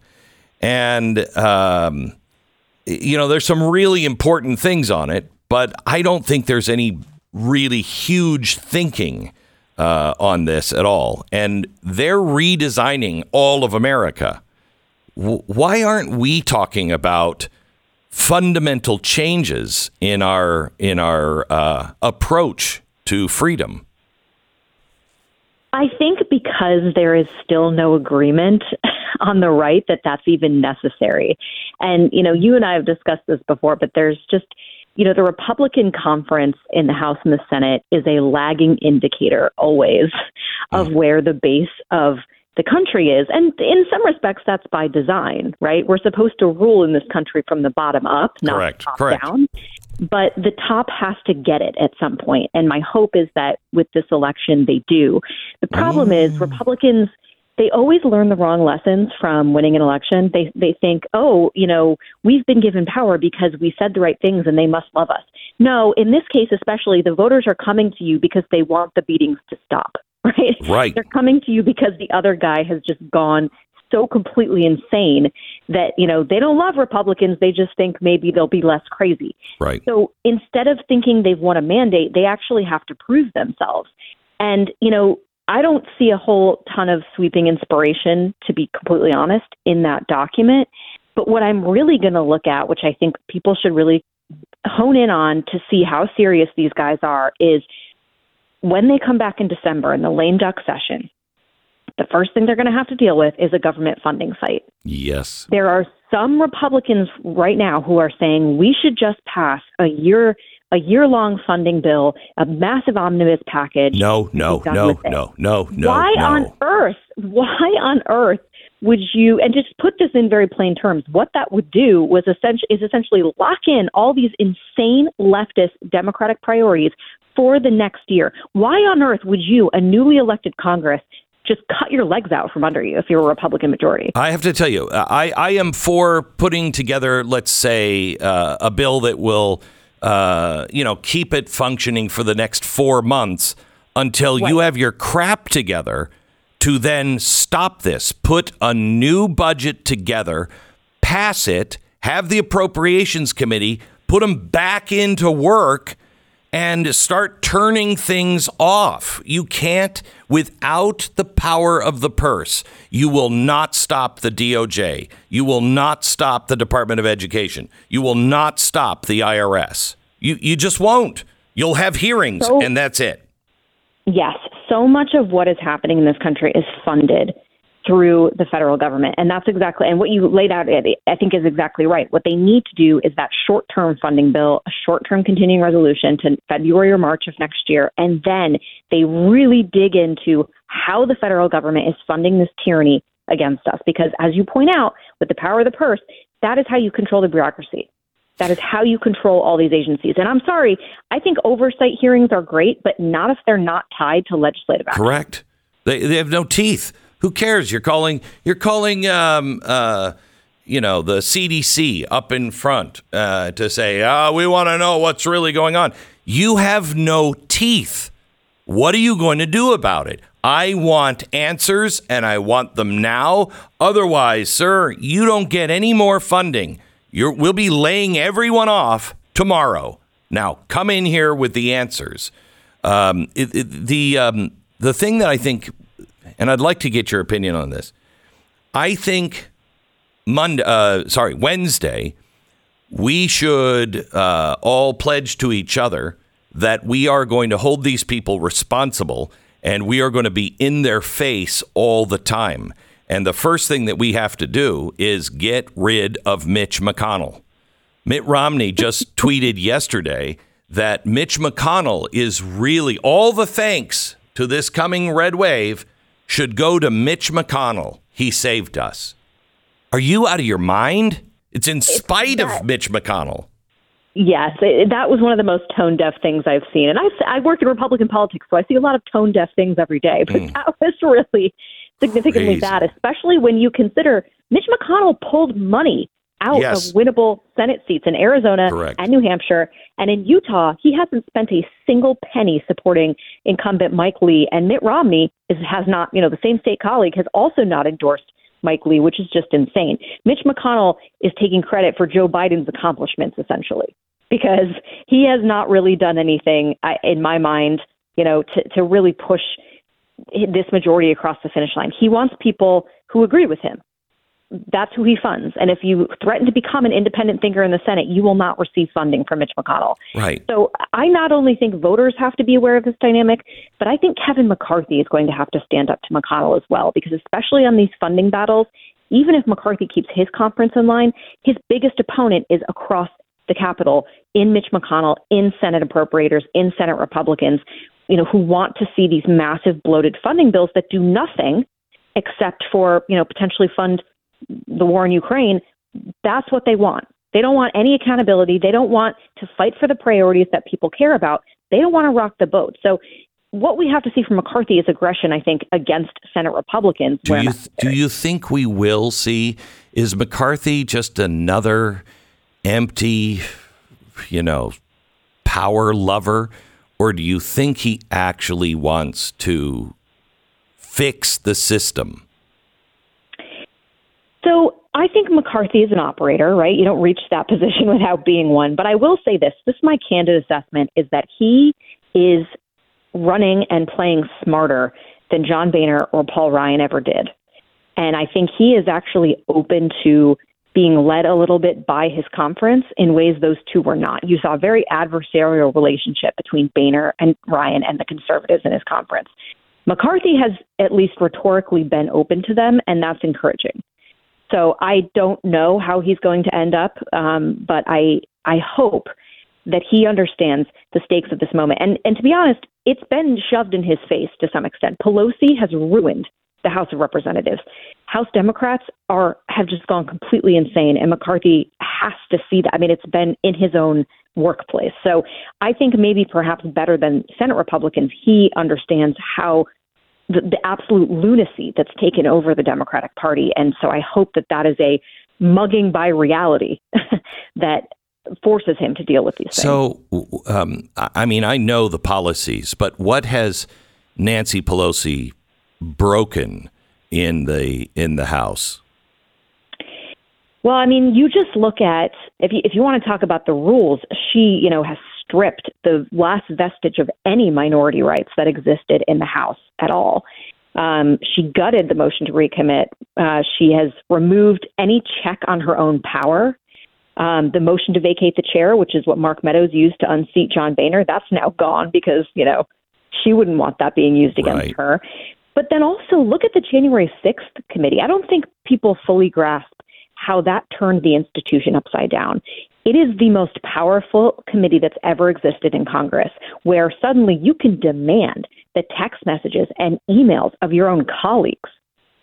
Speaker 1: And, um, you know, there's some really important things on it, but I don't think there's any really huge thinking uh, on this at all. And they're redesigning all of America. W- why aren't we talking about fundamental changes in our in our uh, approach to freedom?
Speaker 7: I think because there is still no agreement [laughs] on the right that that's even necessary. And, you know, you and I have discussed this before, but there's just, you know, the Republican conference in the House and the Senate is a lagging indicator always of where the base of the country is. And in some respects, that's by design, right? We're supposed to rule in this country from the bottom up, not
Speaker 1: Correct,
Speaker 7: top
Speaker 1: correct.
Speaker 7: down. But the top has to get it at some point. And my hope is that with this election, they do. The problem
Speaker 1: Mm.
Speaker 7: is Republicans. They always learn the wrong lessons from winning an election. They they think, oh, you know, we've been given power because we said the right things and they must love us. No, in this case especially, the voters are coming to you because they want the beatings to stop. [laughs] Right?
Speaker 1: Right.
Speaker 7: They're coming to you because the other guy has just gone so completely insane that, you know, they don't love Republicans. They just think maybe they'll be less crazy.
Speaker 1: Right.
Speaker 7: So instead of thinking they've won a mandate, they actually have to prove themselves. And, you know, I don't see a whole ton of sweeping inspiration, to be completely honest, in that document. But what I'm really going to look at, which I think people should really hone in on to see how serious these guys are, is when they come back in December in the lame duck session, the first thing they're going to have to deal with is a government funding site.
Speaker 1: Yes.
Speaker 7: There are some Republicans right now who are saying we should just pass a year a year long funding bill, a massive omnibus package.
Speaker 1: No, no, no, no, no, no.
Speaker 7: why
Speaker 1: no.
Speaker 7: on earth? Why on earth would you? And just put this in very plain terms. What that would do was essentially is essentially lock in all these insane leftist Democratic priorities for the next year. Why on earth would you, a newly elected Congress, just cut your legs out from under you if you're a Republican majority?
Speaker 1: I have to tell you, I, I am for putting together, let's say, uh, a bill that will, uh, you know, keep it functioning for the next four months until you have your crap together to then stop this, put a new budget together, pass it, have the appropriations committee put them back into work and start turning things off. You can't, without the power of the purse, you will not stop the DOJ. You will not stop the Department of Education. You will not stop the IRS. You, you just won't. You'll have hearings,
Speaker 7: So-
Speaker 1: and that's it.
Speaker 7: Yes, so much of what is happening in this country is funded through the federal government. And that's exactly, and what you laid out, I think is exactly right. What they need to do is that short term funding bill, a short term continuing resolution to February or March of next year. And then they really dig into how the federal government is funding this tyranny against us. Because as you point out, with the power of the purse, that is how you control the bureaucracy. That is how you control all these agencies. And I'm sorry, I think oversight hearings are great, but not if they're not tied to legislative action.
Speaker 1: Correct. They, they have no teeth. Who cares? You're calling. You're calling. Um, uh, you know the CDC up in front uh, to say, "Ah, we want to know what's really going on." You have no teeth. What are you going to do about it? I want answers, and I want them now. Otherwise, sir, you don't get any more funding. You're, we'll be laying everyone off tomorrow. Now, come in here with the answers. Um, it, it, the um, the thing that I think, and I'd like to get your opinion on this. I think Monday, uh, sorry, Wednesday, we should uh, all pledge to each other that we are going to hold these people responsible and we are going to be in their face all the time. And the first thing that we have to do is get rid of Mitch McConnell. Mitt Romney just [laughs] tweeted yesterday that Mitch McConnell is really all the thanks to this coming red wave should go to Mitch McConnell. He saved us. Are you out of your mind? It's in spite of Mitch McConnell.
Speaker 7: Yes, it, that was one of the most tone deaf things I've seen. And I, I work in Republican politics, so I see a lot of tone deaf things every day. But mm. that was really significantly
Speaker 1: Crazy.
Speaker 7: bad, especially when you consider Mitch McConnell pulled money out
Speaker 1: Yes.
Speaker 7: of winnable Senate seats in Arizona
Speaker 1: Correct.
Speaker 7: and New Hampshire. And in Utah, he hasn't spent a single penny supporting incumbent Mike Lee. And Mitt Romney is, has not, you know, the same state colleague has also not endorsed Mike Lee, which is just insane. Mitch McConnell is taking credit for Joe Biden's accomplishments, essentially, because he has not really done anything, in my mind, you know, to, to really push this majority across the finish line. He wants people who agree with him. That's who he funds. And if you threaten to become an independent thinker in the Senate, you will not receive funding from Mitch McConnell.
Speaker 1: Right.
Speaker 7: So I not only think voters have to be aware of this dynamic, but I think Kevin McCarthy is going to have to stand up to McConnell as well, because especially on these funding battles, even if McCarthy keeps his conference in line, his biggest opponent is across the Capitol in Mitch McConnell, in Senate appropriators, in Senate Republicans, you know, who want to see these massive bloated funding bills that do nothing except for you know potentially fund the war in Ukraine. That's what they want. They don't want any accountability. They don't want to fight for the priorities that people care about. They don't want to rock the boat. So what we have to see from McCarthy is aggression, I think, against Senate Republicans.
Speaker 1: Do you do you think we will see? Is McCarthy just another empty, you know, power lover, or do you think he actually wants to fix the system?
Speaker 7: So I think McCarthy is an operator, right? You don't reach that [laughs] position without being one. But I will say this: this is my candid assessment: is that he is running and playing smarter than John Boehner or Paul Ryan ever did. And I think he is actually open to being led a little bit by his conference in ways those two were not. You saw a very adversarial relationship between Boehner and Ryan and the conservatives in his conference. McCarthy has at least rhetorically been open to them, and that's encouraging. So I don't know how he's going to end up, um, but I I hope that he understands the stakes of this moment. And and to be honest, it's been shoved in his face to some extent. Pelosi has ruined the House of Representatives. House Democrats are have just gone completely insane, and McCarthy has to see that. I mean, it's been in his own workplace. So I think maybe perhaps better than Senate Republicans, he understands how the, the absolute lunacy that's taken over the Democratic Party, and so I hope that that is a mugging by reality [laughs] that forces him to deal with these things.
Speaker 1: So, um, I mean, I know the policies, but what has Nancy Pelosi broken in the in the House?
Speaker 7: Well, I mean, you just look at if you if you want to talk about the rules, she you know has stripped the last vestige of any minority rights that existed in the House at all. Um, she gutted the motion to recommit. Uh, she has removed any check on her own power um, the motion to vacate the chair, which is what Mark Meadows used to unseat John Boehner, that's now gone because, you know, she wouldn't want that being used against right. her. But then also look at the January 6th committee. I don't think people fully grasp how that turned the institution upside down. It is the most powerful committee that's ever existed in Congress, where suddenly you can demand the text messages and emails of your own colleagues,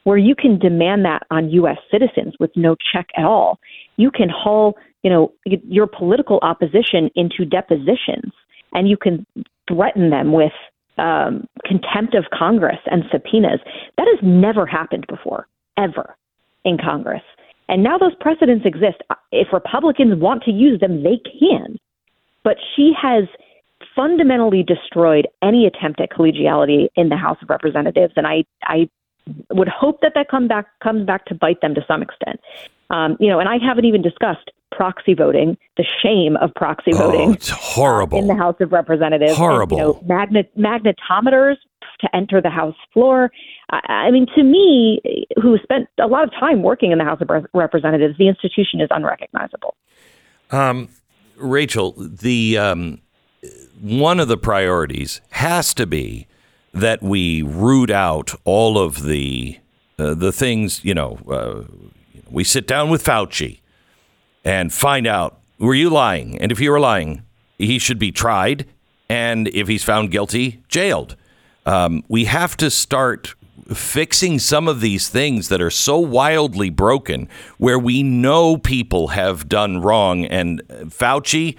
Speaker 7: where you can demand that on U.S. citizens with no check at all you can haul, you know, your political opposition into depositions and you can threaten them with um, contempt of Congress and subpoenas. That has never happened before, ever, in Congress. And now those precedents exist. If Republicans want to use them, they can. But she has fundamentally destroyed any attempt at collegiality in the House of Representatives, and I, I would hope that that come back comes back to bite them to some extent. Um, you know, and I haven't even discussed proxy voting, the shame of proxy oh, voting.
Speaker 1: It's horrible.
Speaker 7: Uh, in the House of Representatives.
Speaker 1: Horrible.
Speaker 7: And, you know, magnet, magnetometers to enter the House floor. I, mean, to me, who spent a lot of time working in the House of Representatives, the institution is unrecognizable.
Speaker 1: Um, Rachel, the um, one of the priorities has to be that we root out all of the uh, the things you know uh, we sit down with Fauci and find out were you lying? And if you were lying, he should be tried. And if he's found guilty, jailed. Um, we have to start fixing some of these things that are so wildly broken where we know people have done wrong. And Fauci,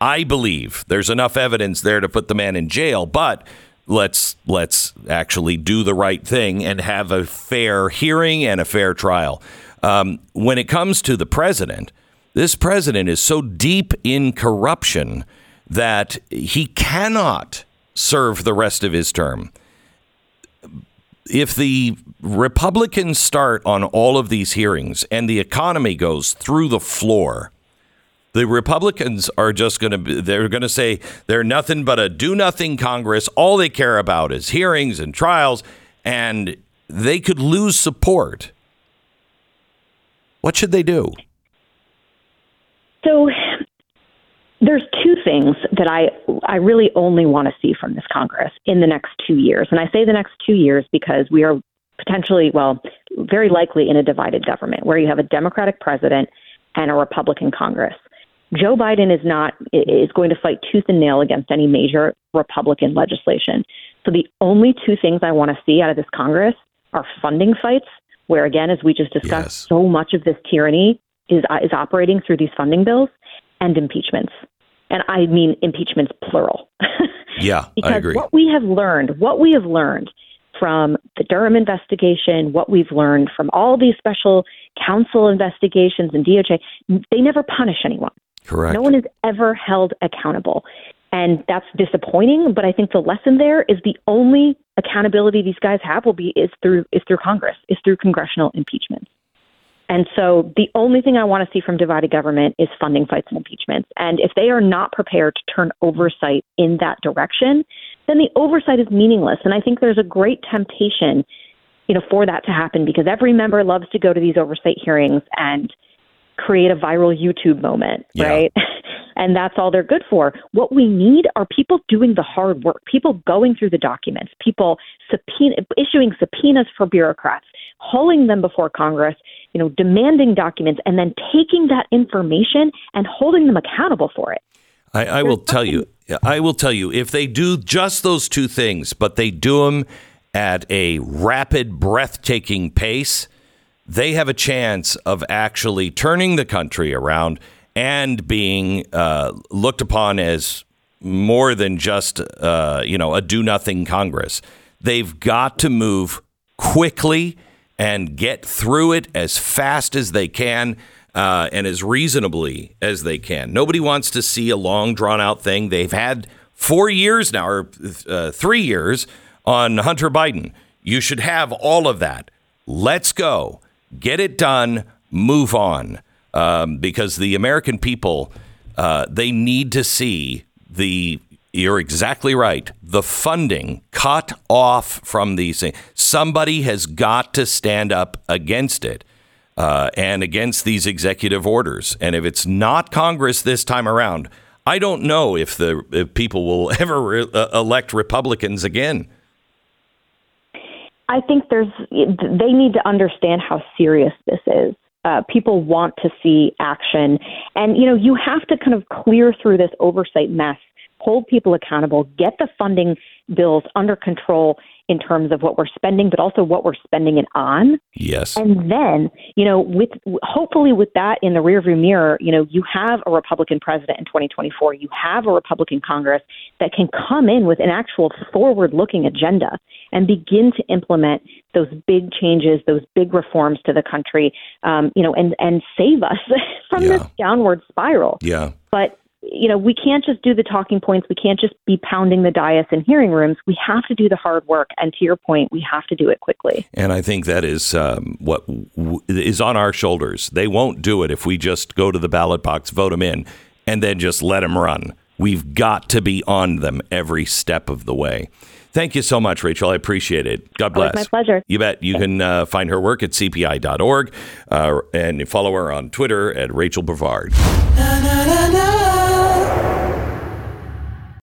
Speaker 1: I believe there's enough evidence there to put the man in jail, but let's let's actually do the right thing and have a fair hearing and a fair trial. Um, when it comes to the president, this president is so deep in corruption that he cannot serve the rest of his term. If the Republicans start on all of these hearings and the economy goes through the floor, the Republicans are just going to they're going to say they're nothing but a do nothing Congress. All they care about is hearings and trials and they could lose support what should they do?
Speaker 7: So there's two things that I I really only want to see from this Congress in the next 2 years. And I say the next 2 years because we are potentially, well, very likely in a divided government where you have a Democratic president and a Republican Congress. Joe Biden is not is going to fight tooth and nail against any major Republican legislation. So the only two things I want to see out of this Congress are funding fights, where again, as we just discussed,
Speaker 1: Yes.
Speaker 7: so much of this tyranny is is operating through these funding bills and impeachments. And I mean impeachments plural. [laughs]
Speaker 1: Yeah,
Speaker 7: because
Speaker 1: I agree.
Speaker 7: what we have learned, what we have learned from the Durham investigation, what we've learned from all these special counsel investigations and DOJ, they never punish anyone.
Speaker 1: Correct.
Speaker 7: No one is ever held accountable. And that's disappointing, but I think the lesson there is the only accountability these guys have will be is through is through Congress, is through congressional impeachment. And so the only thing I want to see from divided government is funding fights and impeachments. And if they are not prepared to turn oversight in that direction, then the oversight is meaningless. And I think there's a great temptation, you know, for that to happen because every member loves to go to these oversight hearings and create a viral YouTube moment,
Speaker 1: Yeah.
Speaker 7: right? [laughs] and that's all they're good for. What we need are people doing the hard work, people going through the documents, people subpoena, issuing subpoenas for bureaucrats, hauling them before Congress, you know, demanding documents, and then taking that information and holding them accountable for it.
Speaker 1: I, I will tell you. I will tell you if they do just those two things, but they do them at a rapid, breathtaking pace, they have a chance of actually turning the country around and being uh, looked upon as more than just uh, you know a do nothing Congress. They've got to move quickly and get through it as fast as they can uh, and as reasonably as they can. Nobody wants to see a long drawn out thing. They've had four years now or uh, three years on Hunter Biden. You should have all of that. Let's go. Get it done. Move on. Um, because the American people, uh, they need to see the, you're exactly right, the funding cut off from these things. Somebody has got to stand up against it. Uh, and against these executive orders. And if it's not Congress this time around, I don't know if the if people will [laughs] ever re- uh, elect Republicans again.
Speaker 7: I think there's they need to understand how serious this is. Uh, people want to see action, and you know you have to kind of clear through this oversight mess, hold people accountable, get the funding bills under control in terms of what we're spending, but also what we're spending it on.
Speaker 1: Yes.
Speaker 7: And then, you know, with hopefully with that in the rearview mirror, you know, you have a Republican president in 2024. You have a Republican Congress that can come in with an actual forward-looking agenda and begin to implement those big changes, those big reforms to the country, um, you know, and and save us [laughs] from
Speaker 1: Yeah.
Speaker 7: this downward spiral.
Speaker 1: Yeah.
Speaker 7: But you know, we can't just do the talking points. We can't just be pounding the dais in hearing rooms. We have to do the hard work. And to your point, we have to do it quickly.
Speaker 1: And I think that is um, what w- is on our shoulders. They won't do it if we just go to the ballot box, vote them in, and then just let them run. We've got to be on them every step of the way. Thank you so much, Rachel. I appreciate it. God
Speaker 7: Always
Speaker 1: bless.
Speaker 7: my pleasure.
Speaker 1: You bet. You can uh, find her work at cpi.org uh, and follow her on Twitter at Rachel Bovard.
Speaker 8: Na na na